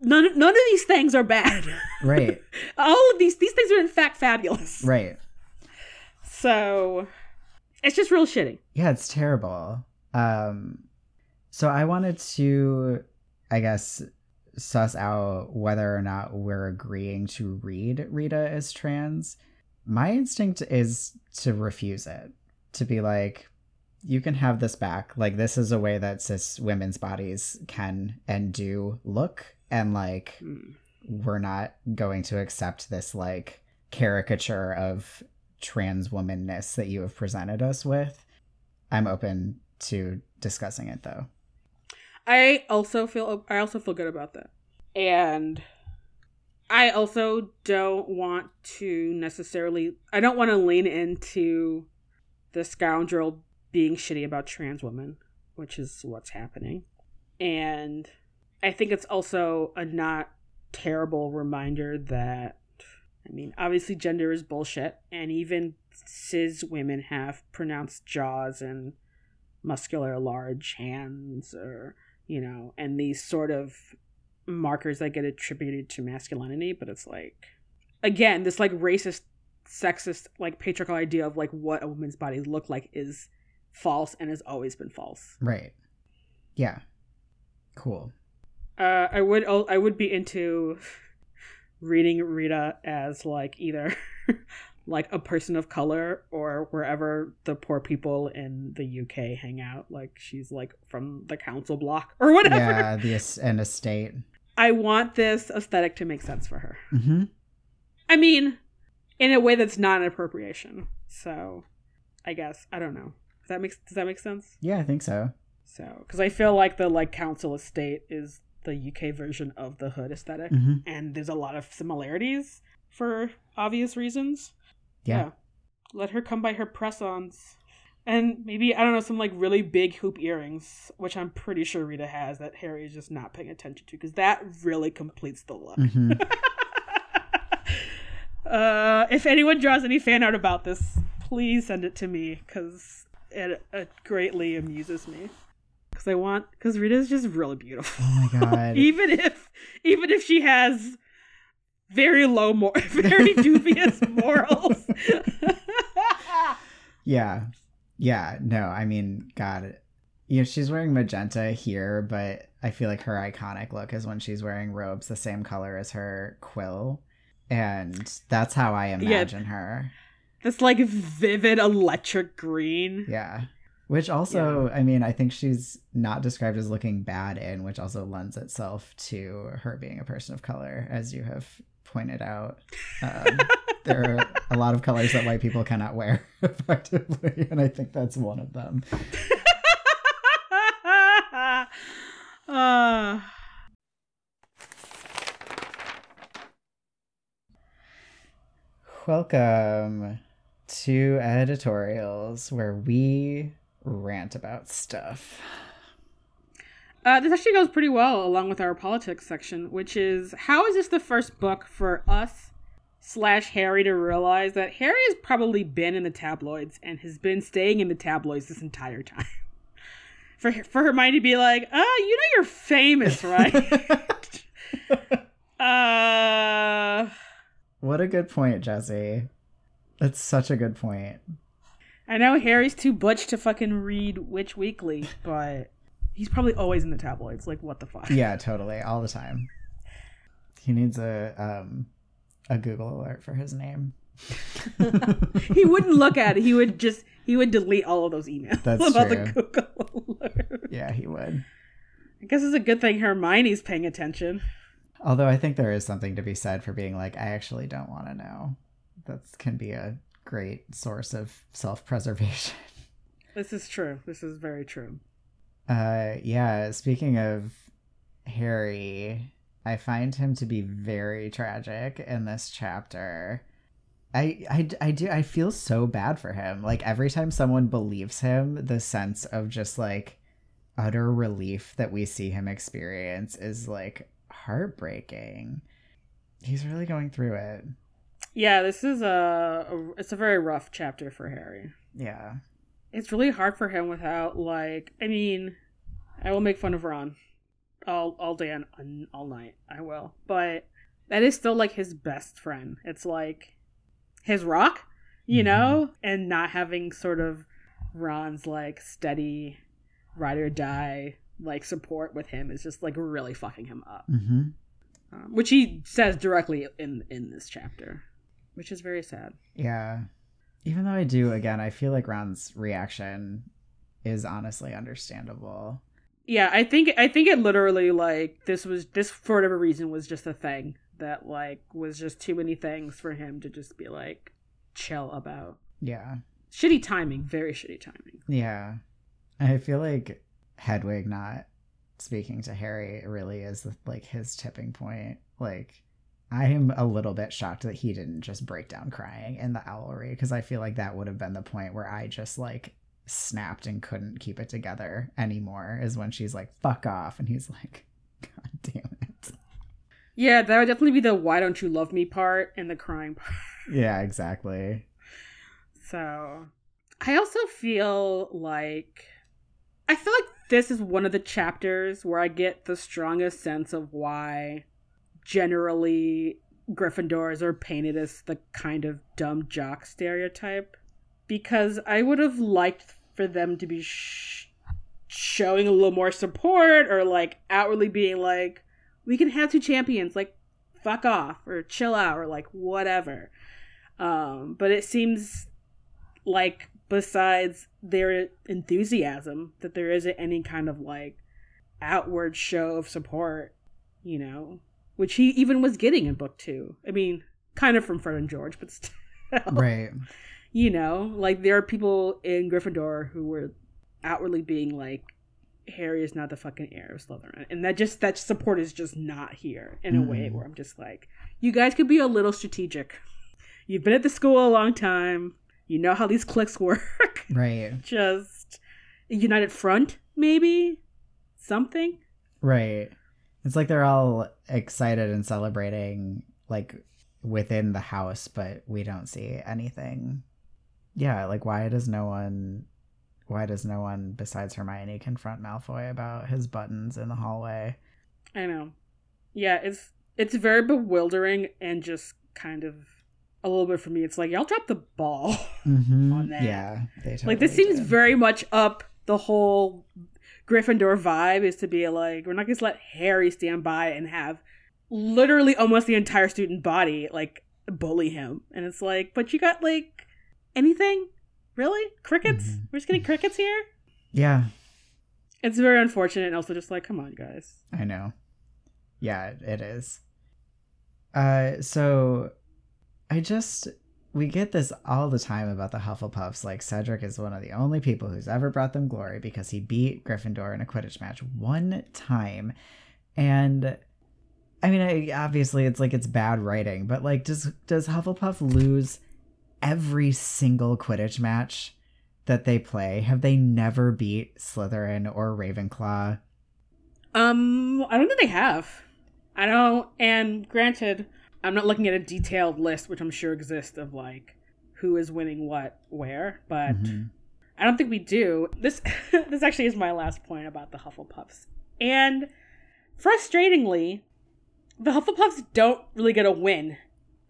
Speaker 2: none none of these things are bad. [laughs]
Speaker 1: Right.
Speaker 2: All of these these things are in fact fabulous.
Speaker 1: Right.
Speaker 2: So it's just real shitty.
Speaker 1: Yeah, it's terrible. Um so I wanted to I guess suss out whether or not we're agreeing to read Rita as trans. My instinct is to refuse it. To be like you can have this back. Like this is a way that cis women's bodies can and do look and like
Speaker 2: Hmm.
Speaker 1: we're not going to accept this like caricature of trans womanness that you have presented us with. I'm open to discussing it though.
Speaker 2: I also feel I also feel good about that. And I also don't want to necessarily I don't want to lean into the scoundrel being shitty about trans women, which is what's happening. And I think it's also a not terrible reminder that I mean, obviously gender is bullshit and even cis women have pronounced jaws and muscular large hands or you know, and these sort of markers that get attributed to masculinity, but it's like again, this like racist, sexist, like patriarchal idea of like what a woman's body look like is false and has always been false.
Speaker 1: Right. Yeah. Cool.
Speaker 2: Uh, I would I would be into reading Rita as like either [laughs] like a person of color or wherever the poor people in the UK hang out. Like she's like from the council block or whatever.
Speaker 1: Yeah, [laughs] the and estate.
Speaker 2: I want this aesthetic to make sense for her.
Speaker 1: Mm-hmm.
Speaker 2: I mean, in a way that's not an appropriation. So, I guess I don't know. Does that make does that make sense?
Speaker 1: Yeah, I think so.
Speaker 2: So, because I feel like the like council estate is the UK version of the hood esthetic
Speaker 1: Mhm.
Speaker 2: and there's a lot of similarities for obvious reasons.
Speaker 1: Yeah.
Speaker 2: Let her come by her press-ons. And maybe, I don't know, some like really big hoop earrings, which I'm pretty sure Rita has that Harry is just not paying attention to because that really completes the look.
Speaker 1: hmm [laughs]
Speaker 2: uh, if anyone draws any fan art about this, please send it to me because it, it greatly amuses me. Because I want, because Rita's just really beautiful.
Speaker 1: Oh my god. [laughs]
Speaker 2: even if, even if she has very low, mor- [laughs] very dubious [laughs] morals.
Speaker 1: Yeah. Yeah. No, I mean, God. You know, she's wearing magenta here, but I feel like her iconic look is when she's wearing robes the same color as her quill. And that's how I imagine her.
Speaker 2: This like vivid electric green.
Speaker 1: Yeah. Which also, I mean, I think she's not described as looking bad in, which also lends itself to her being a person of color, as you have pointed out. Um, [laughs] there are a lot of colors that white people cannot wear [laughs] effectively, and I think that's one of them. [laughs]
Speaker 2: uh,
Speaker 1: Welcome to editorials where we rant about stuff.
Speaker 2: Uh, this actually goes pretty well along with our politics section, which is how is this the first book for us slash Harry to realize that Harry has probably been in the tabloids and has been staying in the tabloids this entire time. [laughs] For for Hermione to be like, ah, you know you're famous, right? [laughs] [laughs] uh,
Speaker 1: What a good point, Jesse. That's such a good point.
Speaker 2: I know Harry's too butch to fucking read Witch Weekly, but he's probably always in the tabloids. Like, what the fuck?
Speaker 1: Yeah, totally, all the time. He needs a um a Google alert for his name. [laughs]
Speaker 2: he wouldn't look at it. He would just he would delete all of those emails
Speaker 1: That's [laughs]
Speaker 2: about
Speaker 1: true.
Speaker 2: the Google alert.
Speaker 1: Yeah, he would.
Speaker 2: I guess it's a good thing Hermione's paying attention.
Speaker 1: Although I think there is something to be said for being like, I actually don't want to know. That can be a great source of self-preservation. [laughs]
Speaker 2: This is true. This is very true.
Speaker 1: Uh, yeah. Speaking of Harry, I find him to be very tragic in this chapter. I, I, I do I feel so bad for him. Like every time someone believes him, the sense of just like utter relief that we see him experience is like heartbreaking. He's really going through it.
Speaker 2: Yeah, this is a, a it's a very rough chapter for Harry.
Speaker 1: Yeah.
Speaker 2: It's really hard for him without like I mean, I will make fun of Ron all all day and all night. I will, but that is still like his best friend. It's like his rock, you
Speaker 1: Mhm.
Speaker 2: know, and not having sort of Ron's like steady ride or die like support with him is just like really fucking him up,
Speaker 1: Mm-hmm.
Speaker 2: um, which he says directly in in this chapter, which is very sad.
Speaker 1: Yeah. Even though I do, again, I feel like Ron's reaction is honestly understandable.
Speaker 2: Yeah, I think I think it literally like this was this for whatever reason was just a thing that like was just too many things for him to just be like chill about.
Speaker 1: Yeah.
Speaker 2: Shitty timing, very shitty timing.
Speaker 1: Yeah. I feel like Hedwig not speaking to Harry really is like his tipping point. Like, I am a little bit shocked that he didn't just break down crying in the owlery because I feel like that would have been the point where I just like snapped and couldn't keep it together anymore. Is when she's like, fuck off. And he's like, [laughs] God damn it.
Speaker 2: Yeah, that would definitely be the why don't you love me part and the crying part.
Speaker 1: Yeah, exactly.
Speaker 2: So, I also feel like I feel like this is one of the chapters where I get the strongest sense of why generally Gryffindors are painted as the kind of dumb jock stereotype because I would have liked for them to be sh- showing a little more support or like outwardly being like we can have two champions like fuck off or chill out or like whatever. Um but it seems like besides their enthusiasm that there isn't any kind of like outward show of support you know which he even was getting in book two i mean kind of from fred and george but still
Speaker 1: Right. [laughs]
Speaker 2: you know like there are people in gryffindor who were outwardly being like harry is not the fucking heir of slytherin and that just that support is just not here in a way
Speaker 1: Mm.
Speaker 2: where i'm just like you guys could be a little strategic you've been at the school a long time you know how these cliques [laughs] work
Speaker 1: Right.
Speaker 2: just a united front maybe something
Speaker 1: Right. It's like they're all excited and celebrating like within the house, but we don't see anything. Yeah, like why does no one why does no one besides Hermione confront Malfoy about his buttons in the hallway?
Speaker 2: i know yeah it's it's very bewildering and just kind of a little bit for me it's like y'all dropped the ball
Speaker 1: Mm-hmm. [laughs]
Speaker 2: On that.
Speaker 1: Yeah, they totally
Speaker 2: like this seems
Speaker 1: did.
Speaker 2: very much up the whole Gryffindor vibe is to be like we're not going to let Harry stand by and have literally almost the entire student body like bully him. And it's like but you got like anything? Really? Crickets?
Speaker 1: Mhm.
Speaker 2: we're just getting crickets here?
Speaker 1: Yeah,
Speaker 2: it's very unfortunate and also just like come on guys.
Speaker 1: I know. Yeah, it is. Uh, so I just we get this all the time about the Hufflepuffs. Like Cedric is one of the only people who's ever brought them glory because he beat Gryffindor in a Quidditch match one time, and I mean, I, obviously it's like it's bad writing, but like, does does Hufflepuff lose every single Quidditch match? That they play, have they never beat Slytherin or Ravenclaw?
Speaker 2: um I don't think they have I don't and granted I'm not looking at a detailed list which I'm sure exists of like who is winning what where but
Speaker 1: Mhm.
Speaker 2: I don't think we do. This [laughs] this actually is my last point about the Hufflepuffs. And frustratingly, the Hufflepuffs don't really get a win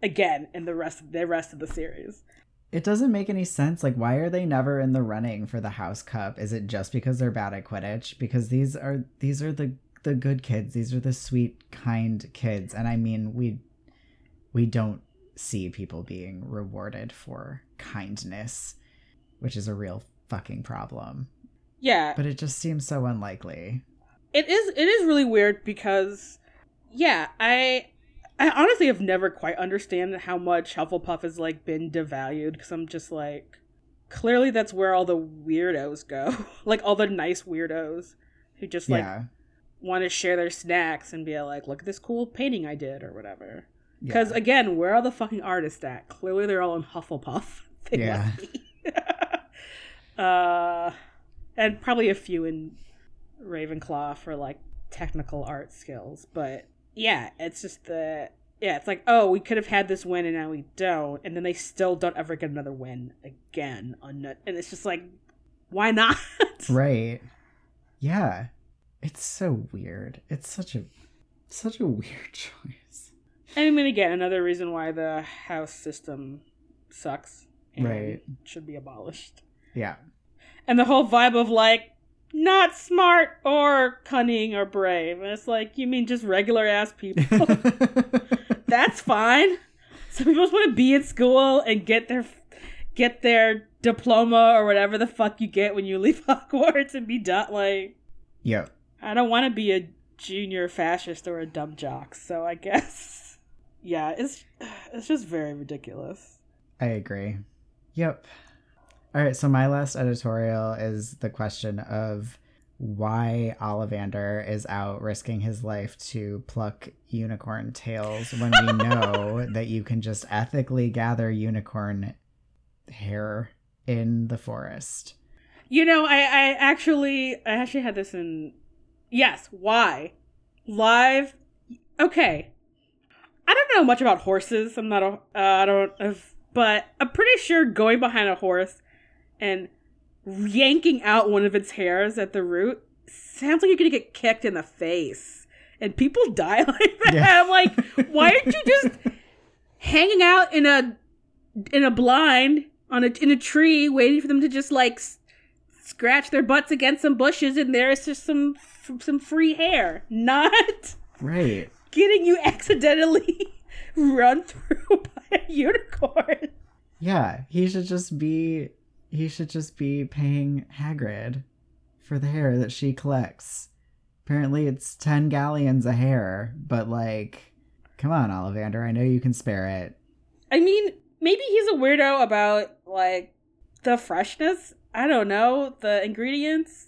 Speaker 2: again in the rest of the rest of the series.
Speaker 1: It doesn't make any sense. Like, why are they never in the running for the House Cup? Is it just because they're bad at Quidditch? Because these are these are the the good kids. These are the sweet, kind kids. And I mean, we we don't see people being rewarded for kindness, which is a real fucking problem.
Speaker 2: Yeah,
Speaker 1: But it just seems so unlikely.
Speaker 2: it is it is really weird because yeah, I I honestly have never quite understand how much Hufflepuff has like been devalued because I'm just like clearly that's where all the weirdos go. [laughs] like all the nice weirdos who just like
Speaker 1: yeah.
Speaker 2: want to share their snacks and be like, look at this cool painting I did or whatever. Because
Speaker 1: yeah.
Speaker 2: again, where are the fucking artists at? Clearly, they're all in Hufflepuff. [laughs] They
Speaker 1: Yeah. [laughs]
Speaker 2: uh, and probably a few in Ravenclaw for like technical art skills. But yeah, it's just the yeah, it's like oh, we could have had this win and now we don't, and then they still don't ever get another win again on and it's just like, why not? [laughs]
Speaker 1: Right. Yeah. It's so weird. It's such a such a weird choice.
Speaker 2: I mean, again, another reason why the house system sucks and
Speaker 1: Right.
Speaker 2: should be abolished.
Speaker 1: Yeah.
Speaker 2: And the whole vibe of like not smart or cunning or brave, and it's like you mean just regular ass people. [laughs] [laughs] That's fine. Some people just want to be in school and get their get their diploma or whatever the fuck you get when you leave [laughs] Hogwarts and be done. Like
Speaker 1: Yeah.
Speaker 2: I don't want to be a junior fascist or a dumb jock, so I guess yeah, it's [sighs] it's just very ridiculous.
Speaker 1: I agree. Yep. All right, so my last editorial is the question of why Ollivander is out risking his life to pluck unicorn tails when we [laughs] know that you can just ethically gather unicorn hair in the forest.
Speaker 2: You know, I, I actually I actually had this in Yes, why? Live Okay. I don't know much about horses. I'm not a uh, I don't but I'm pretty sure going behind a horse and yanking out one of its hairs at the root sounds like you're gonna get kicked in the face. And people [laughs] die like that.
Speaker 1: Yeah.
Speaker 2: I'm like, why aren't you just [laughs] hanging out in a in a blind on a in a tree, waiting for them to just like s- scratch their butts against some bushes, and there's just some some free hair, [laughs] not
Speaker 1: Right.
Speaker 2: Getting you accidentally [laughs] run through [laughs] by a unicorn.
Speaker 1: Yeah, he should just be he should just be paying Hagrid for the hair that she collects. Apparently it's 10 galleons a hair, but like come on, Ollivander, I know you can spare it.
Speaker 2: I mean, maybe he's a weirdo about like the freshness. I don't know the ingredients.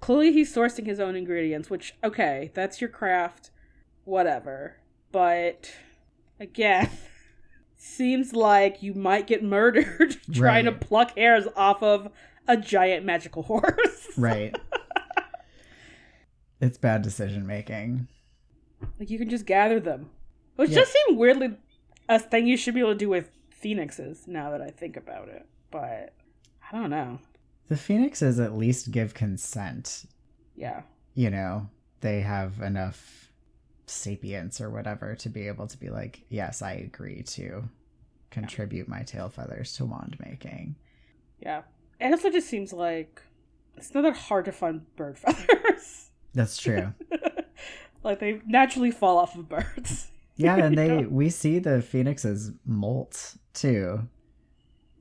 Speaker 2: Clearly, he's sourcing his own ingredients, which okay, that's your craft, whatever. But again, [laughs] seems like you might get murdered [laughs] trying to pluck hairs off of a giant magical horse. [laughs]
Speaker 1: Right. it's bad decision making.
Speaker 2: Like you can just gather them, which
Speaker 1: Yeah.
Speaker 2: does seem weirdly a thing you should be able to do with phoenixes. Now that I think about it, but I don't know.
Speaker 1: The phoenixes at least give consent.
Speaker 2: Yeah,
Speaker 1: You know, they have enough sapience or whatever to be able to be like, yes, I agree to contribute my tail feathers to wand making.
Speaker 2: yeah. It also just seems like it's not that hard to find bird [laughs] feathers.
Speaker 1: That's true. [laughs]
Speaker 2: like they naturally fall off of birds. [laughs]
Speaker 1: Yeah, and they
Speaker 2: Yeah.
Speaker 1: we see the phoenixes molt too,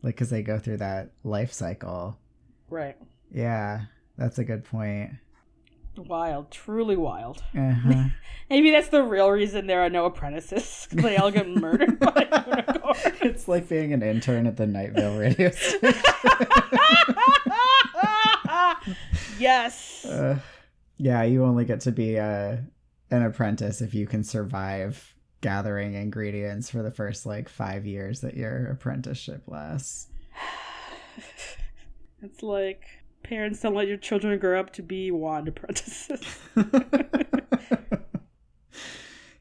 Speaker 1: like because they go through that life cycle.
Speaker 2: Right.
Speaker 1: Yeah, that's a good point.
Speaker 2: Wild, truly wild.
Speaker 1: Uh-huh. [laughs]
Speaker 2: Maybe that's the real reason there are no apprentices. they all get murdered by [laughs] unicorns.
Speaker 1: it's like being an intern at the Night Vale radio station. [laughs]
Speaker 2: yes.
Speaker 1: Uh, yeah, you only get to be uh, an apprentice if you can survive gathering ingredients for the first like five years that your apprenticeship lasts. [sighs]
Speaker 2: It's like parents don't let your children grow up to be wand apprentices. [laughs]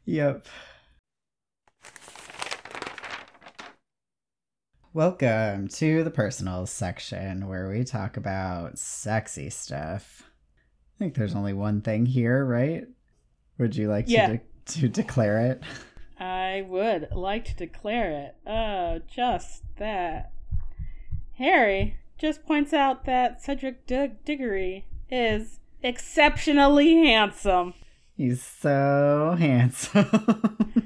Speaker 1: yep. Welcome to the personal section where we talk about sexy stuff. I think there's only one thing here, right? Would you like
Speaker 2: Yeah.
Speaker 1: to, de- to declare it?
Speaker 2: I would like to declare it. Oh, just that. Harry just points out that Cedric Dig- Diggory is exceptionally handsome
Speaker 1: He's so handsome.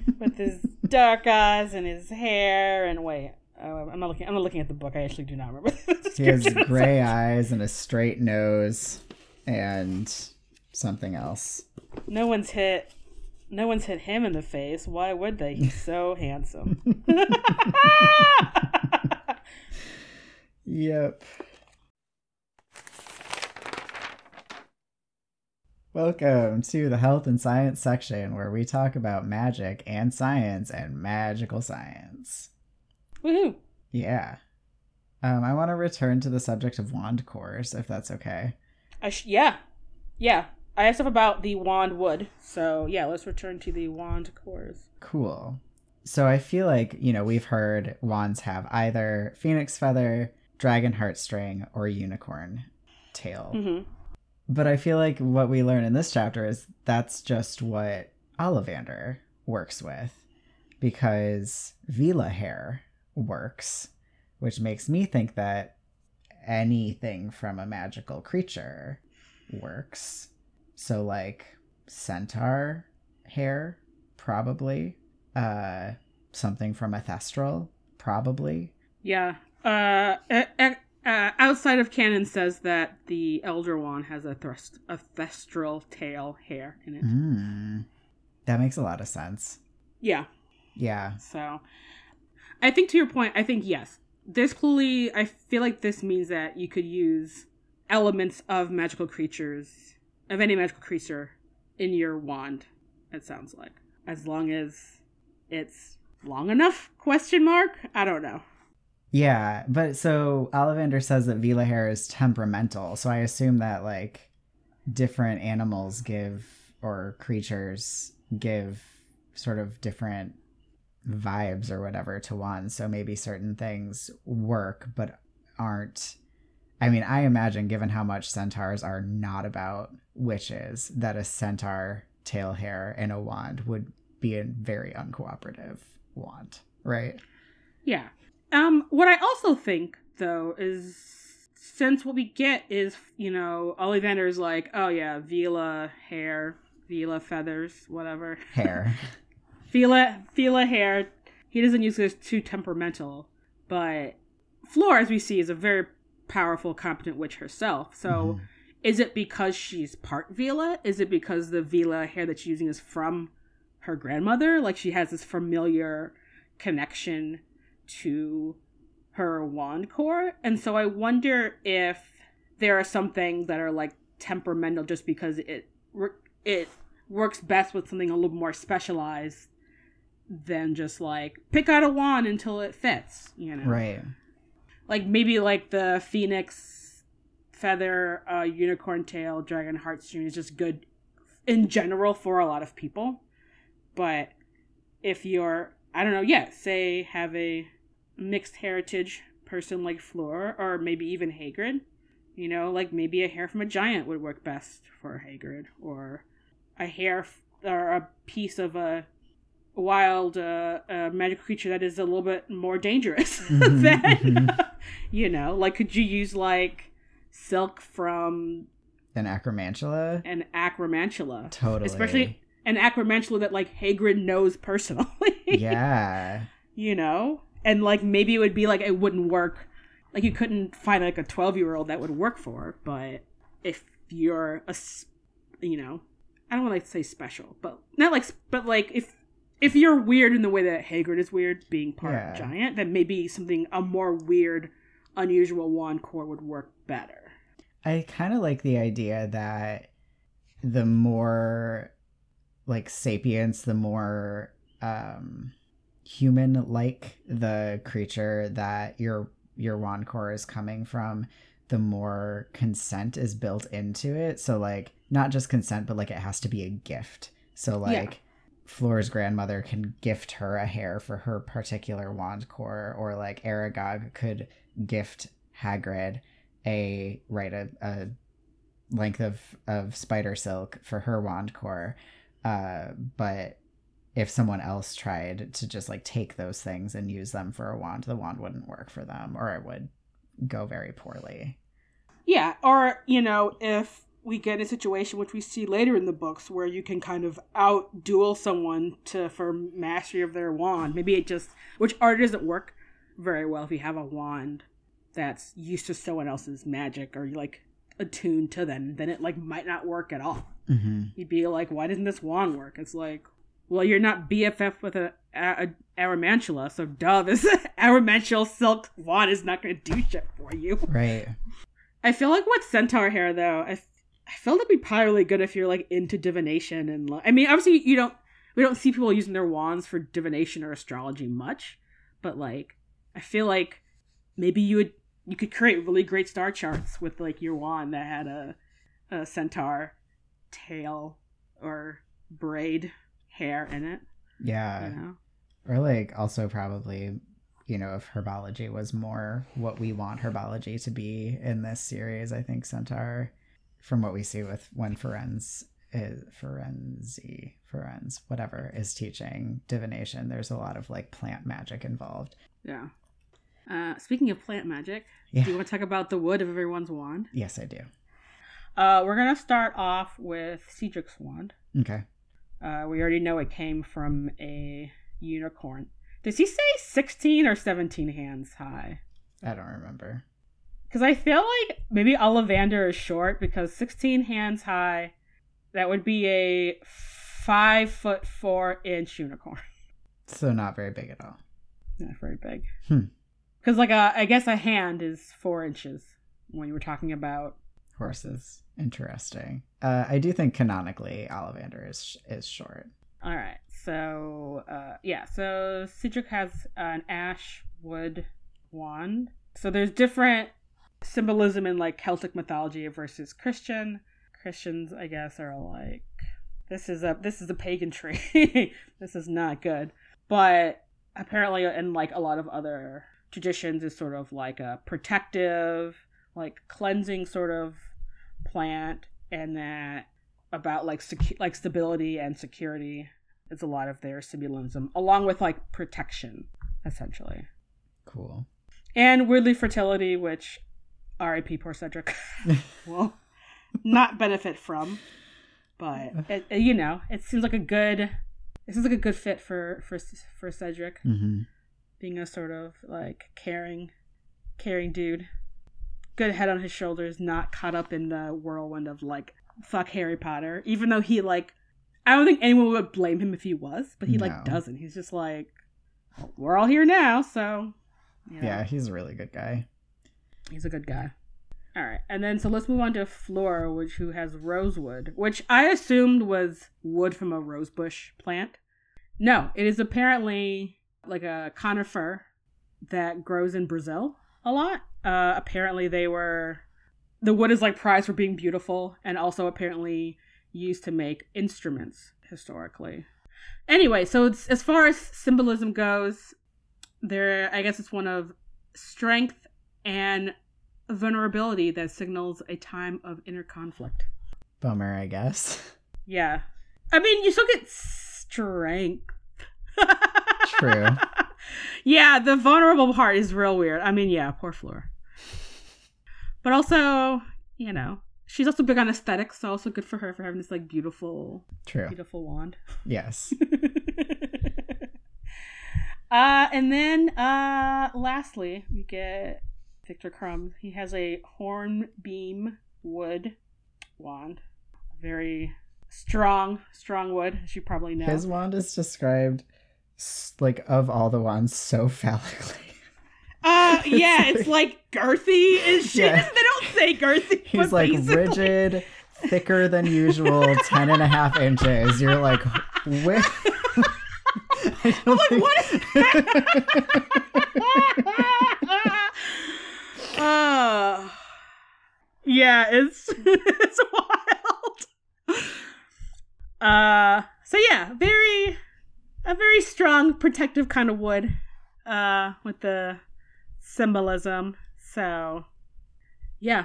Speaker 1: [laughs]
Speaker 2: with his dark eyes and his hair and wait. Oh, I'm not looking. I'm not looking at the book. I actually do not remember. [laughs]
Speaker 1: he has gray eyes and a straight nose and something else.
Speaker 2: No one's hit. No one's hit him in the face. Why would they? He's so [laughs] handsome.
Speaker 1: Yep. Welcome to the health and science section where we talk about magic and science and magical science.
Speaker 2: Woohoo!
Speaker 1: Yeah. Um, I want to return to the subject of wand cores, if that's okay.
Speaker 2: I sh- yeah, yeah. I have stuff about the wand wood. So yeah, let's return to the wand cores.
Speaker 1: Cool. So I feel like, you know, we've heard wands have either phoenix feather, dragon heartstring, or unicorn tail.
Speaker 2: hmm
Speaker 1: But I feel like what we learn in this chapter is that's just what Ollivander works with because Veela hair works, which makes me think that anything from a magical creature works. So, like centaur hair, probably. Uh, something from a thestral, probably.
Speaker 2: Yeah. Uh, uh, outside of canon says that the elder wand has a thrust a thestral tail hair in it.
Speaker 1: Mm. That makes a lot of sense.
Speaker 2: Yeah.
Speaker 1: Yeah.
Speaker 2: So, I think to your point, I think yes, this clearly, I feel like this means that you could use elements of magical creatures, of any magical creature, in your wand. It sounds like, as long as it's long enough? Question mark. I don't know.
Speaker 1: Yeah, but so Ollivander says that Veela hair is temperamental, so I assume that like different animals give or creatures give sort of different vibes or whatever to one. So maybe certain things work but aren't I mean, I imagine given how much centaurs are not about witches, that a centaur tail hair and a wand would be a very uncooperative wand, right?
Speaker 2: Yeah. Um, what I also think though is since what we get is you know Ollivander's like, oh yeah, Veela hair, Veela feathers, whatever. [laughs]
Speaker 1: Hair.
Speaker 2: Veela Veela hair. He doesn't use this too temperamental, but Fleur as we see, is a very powerful, competent witch herself. So.
Speaker 1: Mhm.
Speaker 2: Is it because she's part Veela? Is it because the Veela hair that she's using is from her grandmother? Like she has this familiar connection to her wand core. And so I wonder if there are some things that are like temperamental just because it it works best with something a little more specialized than just like pick out a wand until it fits, you know
Speaker 1: Right.
Speaker 2: like maybe like the phoenix feather uh unicorn tail dragon heartstring is just good in general for a lot of people but if you're i don't know yeah say have a mixed heritage person like Fleur or maybe even Hagrid you know like maybe a hair from a giant would work best for Hagrid or a hair f- or a piece of a wild uh, uh, magical creature that is a little bit more dangerous
Speaker 1: Mhm, [laughs] [laughs]
Speaker 2: than
Speaker 1: mhm. [laughs]
Speaker 2: you know like could you use like silk from
Speaker 1: An acromantula?
Speaker 2: an acromantula
Speaker 1: Totally.
Speaker 2: especially an acromantula that like Hagrid knows personally
Speaker 1: yeah.
Speaker 2: you know and like maybe it would be like it wouldn't work like you couldn't find like a 12 year old that would work for but if you're a you know i don't want to say special but not like but like if if you're weird in the way that Hagrid is weird being part
Speaker 1: Yeah.
Speaker 2: giant then maybe something a more weird unusual wand core would work better
Speaker 1: I kind of like the idea that the more like sapience, the more um human like the creature that your your wand core is coming from, the more consent is built into it. So like not just consent, but like it has to be a gift. So
Speaker 2: Yeah.
Speaker 1: like Fleur's grandmother can gift her a hair for her particular wand core, or like Aragog could gift Hagrid a right a, a length of of spider silk for her wand core. Uh, but if someone else tried to just like take those things and use them for a wand, the wand wouldn't work for them, or it would go very poorly.
Speaker 2: Yeah, or you know, if we get a situation which we see later in the books where you can kind of out duel someone to for mastery of their wand. Maybe it just which art doesn't work very well if you have a wand that's used to someone else's magic or you like attuned to them, then it like might not work at all.
Speaker 1: Mm-hmm.
Speaker 2: You'd be like, why doesn't this wand work? It's like, well, you're not BFF with a, a, a Aramantula, so duh, this [laughs] Aramantula silk wand is not going to do shit for you.
Speaker 1: Right.
Speaker 2: I feel like with centaur hair though, I, I feel that'd be probably really good if you're like into divination and like, I mean, obviously you don't we don't see people using their wands for divination or astrology much, but like I feel like maybe you would you could create really great star charts with like your wand that had a a centaur tail or braid hair in it.
Speaker 1: Yeah.
Speaker 2: You know?
Speaker 1: Or like also probably, you know, if herbology was more what we want herbology to be in this series, I think Centaur, from what we see with when Ferenz is Ferenzi, Ferenz, whatever, is teaching divination, there's a lot of like plant magic involved.
Speaker 2: Yeah. Uh, speaking of plant magic,
Speaker 1: Yeah.
Speaker 2: do you want to talk about the wood of everyone's wand?
Speaker 1: Yes, I do.
Speaker 2: Uh, we're gonna start off with Cedric's wand.
Speaker 1: Okay.
Speaker 2: Uh, we already know it came from a unicorn. Does he say 16 or 17 hands high?
Speaker 1: I don't remember.
Speaker 2: Because I feel like maybe Ollivander is short because 16 hands high, that would be a five foot four inch unicorn. [laughs]
Speaker 1: So not very big at all.
Speaker 2: Not very big.
Speaker 1: Hmm.
Speaker 2: Because like a, I guess a hand is four inches when you were talking about.
Speaker 1: Horses. Interesting. Uh, I do think canonically Ollivander is is short.
Speaker 2: All right, so uh, yeah, so Cedric has an ash wood wand. So there's different symbolism in like Celtic mythology versus Christian. Christians, I guess, are like this is a this is a pagan tree. [laughs] this is not good. But apparently, in like a lot of other traditions, is sort of like a protective, like cleansing sort of plant, and that about like secu- like stability and security is a lot of their symbolism, along with like protection, essentially,
Speaker 1: Cool.
Speaker 2: and weirdly fertility, which R.I.P. poor Cedric [laughs] [laughs] will not benefit from. But [laughs] it, it- you know, it seems like a good, it seems like a good fit for for for Cedric
Speaker 1: hmm
Speaker 2: being a sort of like caring, caring dude, good head on his shoulders, not caught up in the whirlwind of like fuck Harry Potter. Even though he like, I don't think anyone would blame him if he was, but he
Speaker 1: No.
Speaker 2: like doesn't. He's just like, we're all here now, so you know,
Speaker 1: Yeah, he's a really good guy.
Speaker 2: he's a good guy. All right, and then so let's move on to Fleur, which who has rosewood, which I assumed was wood from a rosebush plant. No, it is apparently like a conifer that grows in Brazil a lot. Uh, apparently, they were the wood is like prized for being beautiful, and also apparently used to make instruments historically. Anyway, so it's, as far as symbolism goes, there I guess it's one of strength and vulnerability that signals a time of inner conflict.
Speaker 1: Bummer, I guess.
Speaker 2: Yeah. I mean, you still get strength. [laughs]
Speaker 1: True.
Speaker 2: Yeah, the vulnerable part is real weird. I mean, yeah, poor Fleur. But also, you know, she's also big on aesthetics, so also good for her for having this like beautiful,
Speaker 1: True.
Speaker 2: beautiful wand.
Speaker 1: Yes. [laughs]
Speaker 2: uh, and then uh, lastly, we get Viktor Krum. He has a horn beam wood wand, very strong, strong wood, as you probably know.
Speaker 1: His wand is described like of all the wands so [laughs] phallically.
Speaker 2: Uh, [laughs]
Speaker 1: It's
Speaker 2: yeah,
Speaker 1: like-
Speaker 2: it's like girthy is shit.
Speaker 1: Yeah. [laughs]
Speaker 2: They don't say girthy.
Speaker 1: He's like
Speaker 2: basically-
Speaker 1: rigid, thicker than usual, 10 and a half inches. You're like, don't
Speaker 2: Like,
Speaker 1: think-
Speaker 2: what? uh, [sighs] yeah, it's it's wild. Uh, so yeah, very a very strong protective kind of wood. Uh, with the symbolism. So, yeah,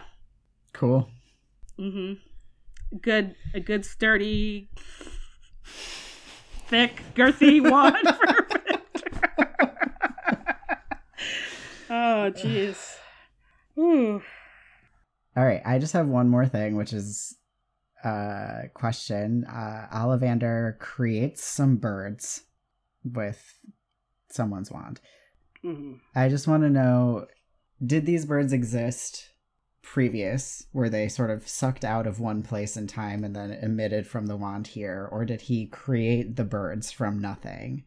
Speaker 1: cool.
Speaker 2: Mm-hmm. Good, a good sturdy, thick, girthy wand for Viktor. oh, jeez. Ooh.
Speaker 1: All right, I just have one more thing, which is a question. Uh, Ollivander creates some birds with someone's wand.
Speaker 2: hmm
Speaker 1: I just want to know did these birds exist previous? Were they sort of sucked out of one place in time and then emitted from the wand here? Or did he create the birds from nothing?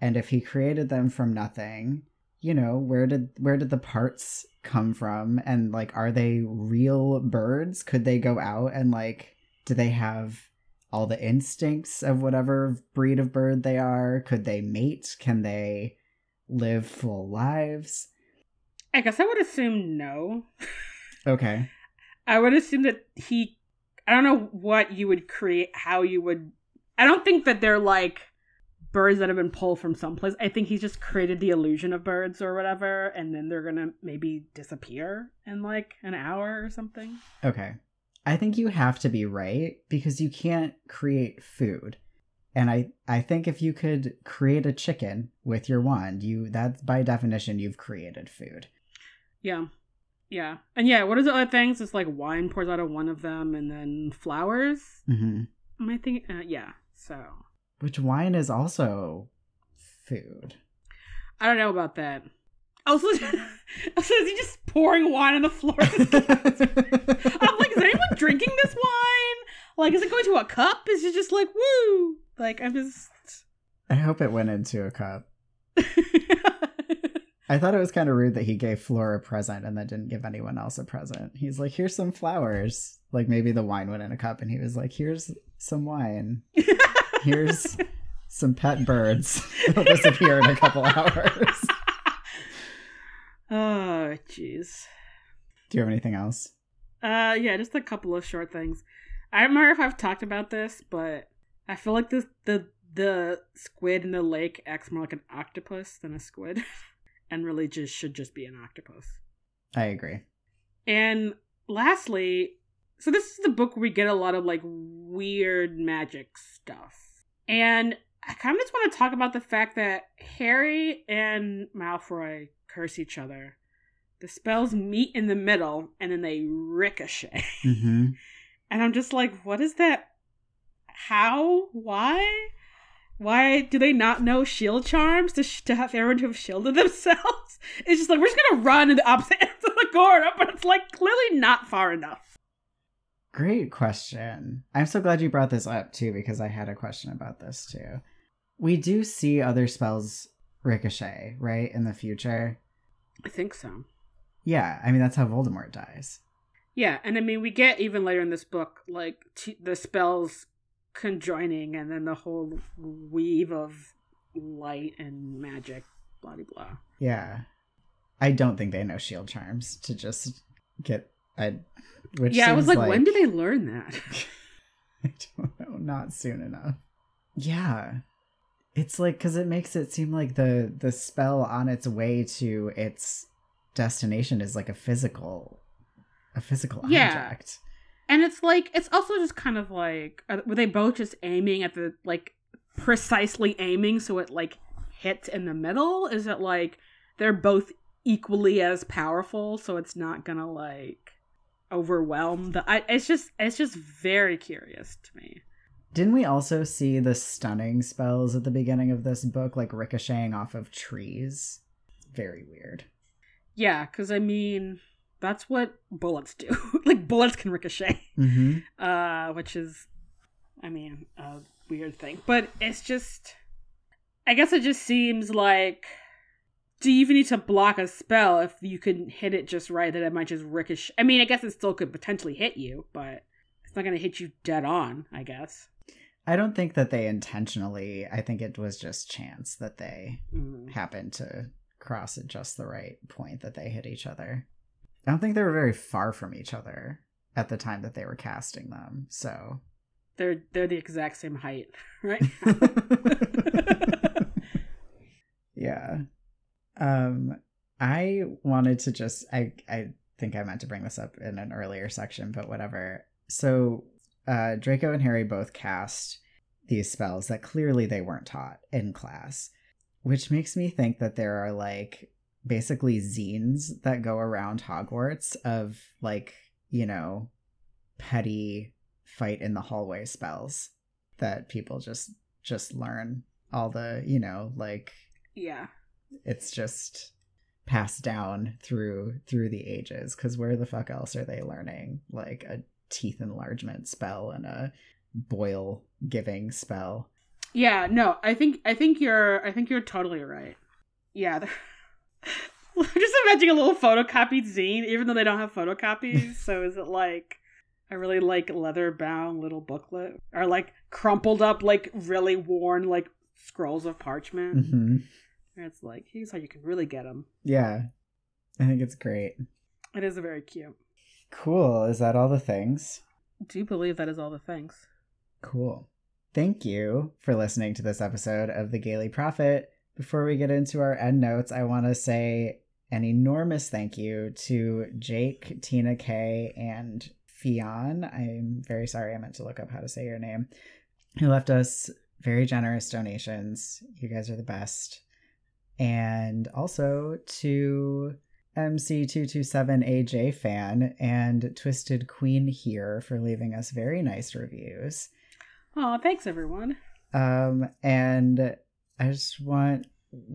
Speaker 1: And if he created them from nothing, you know, where did where did the parts come from? And like are they real birds? Could they go out and like do they have all the instincts of whatever breed of bird they are? Could they mate? Can they live full lives?
Speaker 2: I guess I would assume no.
Speaker 1: Okay.
Speaker 2: I would assume that he. I don't know what you would create, how you would. I don't think that they're like birds that have been pulled from someplace. I think he's just created the illusion of birds or whatever, and then they're gonna maybe disappear in like an hour or something.
Speaker 1: Okay. I think you have to be right because you can't create food. And I I think if you could create a chicken with your wand, you that's by definition you've created food.
Speaker 2: Yeah. Yeah. And yeah, what is the other things? It's like wine pours out of one of them and then flowers.
Speaker 1: Mhm.
Speaker 2: Am I thinking? Uh, yeah. So
Speaker 1: Which wine is also food.
Speaker 2: I don't know about that. Also, [laughs] also is he just pouring wine on the floor? [laughs] I'm like, is anyone drinking this wine? Like, is it going to a cup? Is it just like, woo? Like, I'm just.
Speaker 1: I hope it went into a cup. [laughs] I thought it was kind of rude that he gave Fleur a present and then didn't give anyone else a present. He's like, here's some flowers. Like maybe the wine went in a cup and he was like, here's some wine. Here's some pet birds. They'll disappear in a couple hours.
Speaker 2: Oh, jeez.
Speaker 1: Do you have anything else?
Speaker 2: Uh, yeah, just a couple of short things. I don't remember if I've talked about this, but I feel like this the the squid in the lake acts more like an octopus than a squid, [laughs] and really just should just be an octopus.
Speaker 1: I agree.
Speaker 2: And lastly, so this is the book where we get a lot of like weird magic stuff. And I kind of just want to talk about the fact that Harry and Malfoy curse each other. The spells meet in the middle and then they ricochet.
Speaker 1: Mm-hmm. [laughs]
Speaker 2: And I'm just like, what is that? How? Why? Why do they not know shield charms to, sh- to have everyone to have shielded themselves? [laughs] It's just like, we're just gonna run in the opposite [laughs] ends of the corridor, but it's like clearly not far enough.
Speaker 1: Great question. I'm so glad you brought this up too, because I had a question about this too. We do see other spells ricochet, right, in the future.
Speaker 2: I think so.
Speaker 1: Yeah, I mean that's how Voldemort dies.
Speaker 2: Yeah, and I mean, we get even later in this book, like, t- the spells conjoining and then the whole weave of light and magic, blah, blah, blah.
Speaker 1: Yeah. I don't think they know shield charms to just get a which
Speaker 2: yeah, I was
Speaker 1: seems
Speaker 2: like, when did they learn that? [laughs]
Speaker 1: I don't know, not soon enough. Yeah. It's like cuz it makes it seem like the the spell on its way to its destination is like a physical a physical
Speaker 2: Yeah.
Speaker 1: object.
Speaker 2: And it's like it's also just kind of like are, were they both just aiming at the like precisely aiming so it like hits in the middle? Is it like they're both equally as powerful so it's not gonna like overwhelm the? I, it's just it's just very curious to me.
Speaker 1: Didn't we also see the stunning spells at the beginning of this book like ricocheting off of trees? Very weird.
Speaker 2: Yeah, because I mean that's what bullets do. [laughs] like bullets can ricochet.
Speaker 1: Mhm. [laughs]
Speaker 2: uh, which is, I mean, a weird thing. But it's just, I guess it just seems like, do you even need to block a spell if you can hit it just right that it might just ricochet? I mean, I guess it still could potentially hit you, but it's not going to hit you dead on, I guess.
Speaker 1: I don't think that they intentionally. I think it was just chance that they
Speaker 2: Mm.
Speaker 1: happened to cross at just the right point that they hit each other. I don't think they were very far from each other at the time that they were casting them. So,
Speaker 2: They're they're the exact same height, [laughs] right? [laughs]
Speaker 1: yeah. Um I wanted to just I I think I meant to bring this up in an earlier section, but whatever. So, uh Draco and Harry both cast these spells that clearly they weren't taught in class, which makes me think that there are like basically zines that go around Hogwarts of like, you know, petty fight in the hallway spells that people just just learn all the, you know, like
Speaker 2: yeah.
Speaker 1: it's just passed down through through the ages cuz where the fuck else are they learning like a teeth enlargement spell and a boil giving spell?
Speaker 2: Yeah, no, I think I think you're I think you're totally right. Yeah. [laughs] I'm just imagining a little photocopied zine, even though they don't have photocopies. [laughs] so is it like a really like leather bound little booklet? Or like crumpled up, like really worn like scrolls of parchment?
Speaker 1: Mhm.
Speaker 2: It's like, here's how you can really get them.
Speaker 1: Yeah. I think it's great.
Speaker 2: It is very cute.
Speaker 1: Cool. Is that all the things?
Speaker 2: Do you believe that is all the things?
Speaker 1: Cool. Thank you for listening to this episode of The Gayly Prophet. Before we get into our end notes, I want to say an enormous thank you to Jake, Tina K, and Fion. I'm very sorry I meant to look up how to say your name. Who left us very generous donations. You guys are the best. And also to MC227AJ fan and Twisted Queen here for leaving us very nice reviews.
Speaker 2: Oh, thanks everyone.
Speaker 1: Um, and I just want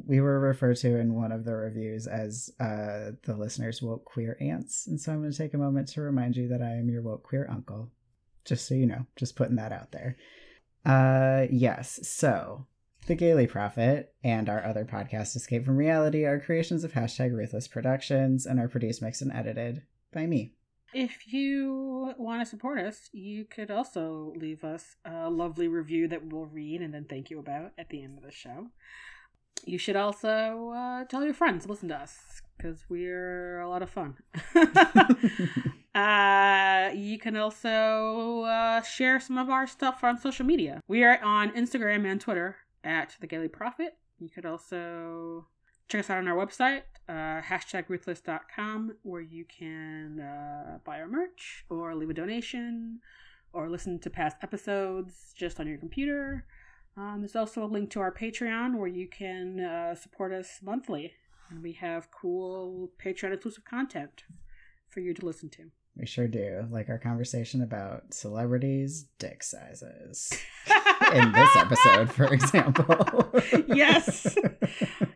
Speaker 1: we were referred to in one of the reviews as uh the listeners woke queer aunts, and so I'm going to take a moment to remind you that I am your woke queer uncle. Just so you know, just putting that out there. Uh, yes. So The Gayly Prophet and our other podcast, Escape from Reality, are creations of hashtag Ruthless Productions and are produced, mixed, and edited by me.
Speaker 2: If you want to support us, you could also leave us a lovely review that we'll read and then thank you about at the end of the show. You should also uh, tell your friends to listen to us because we're a lot of fun. [laughs] [laughs] uh, you can also uh, share some of our stuff on social media. We are on Instagram and Twitter at The Gayly Prophet. You could also check us out on our website, uh, hashtag ruthless.com, where you can uh, buy our merch or leave a donation or listen to past episodes just on your computer. Um, there's also a link to our Patreon where you can uh, support us monthly. And we have cool Patreon exclusive content for you to listen to.
Speaker 1: We sure do. Like our conversation about celebrities' dick sizes. [laughs] In this episode, for example.
Speaker 2: yes.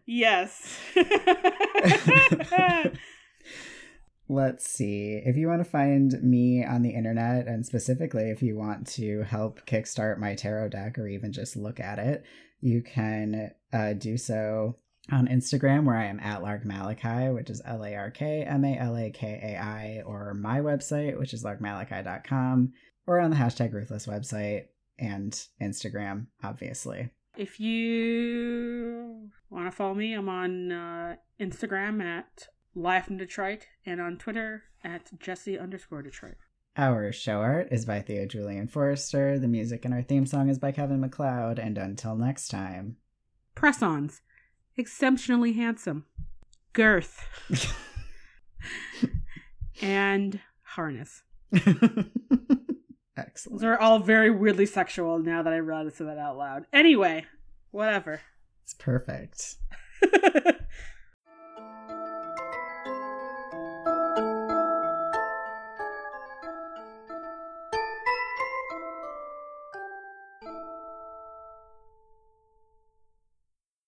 Speaker 2: Yes. [laughs]
Speaker 1: Let's see. If you want to find me on the internet, and specifically if you want to help kickstart my tarot deck or even just look at it, you can uh, do so on Instagram, where I am at Lark Malakai, which is L A R K M A L A K A I, or my website, which is larkmalakai.com, or on the hashtag Ruthless website and Instagram, obviously.
Speaker 2: If you want to follow me, I'm on uh, Instagram at Live from Detroit and on Twitter at Jesse underscore Detroit.
Speaker 1: Our show art is by Theo Julien Forrester. The music in our theme song is by Kevin MacLeod. And until next time,
Speaker 2: press ons. Exceptionally handsome. Girth. and harness. [laughs]
Speaker 1: Excellent.
Speaker 2: Those are all very weirdly sexual now that I realized that out loud. Anyway, whatever.
Speaker 1: It's perfect. [laughs]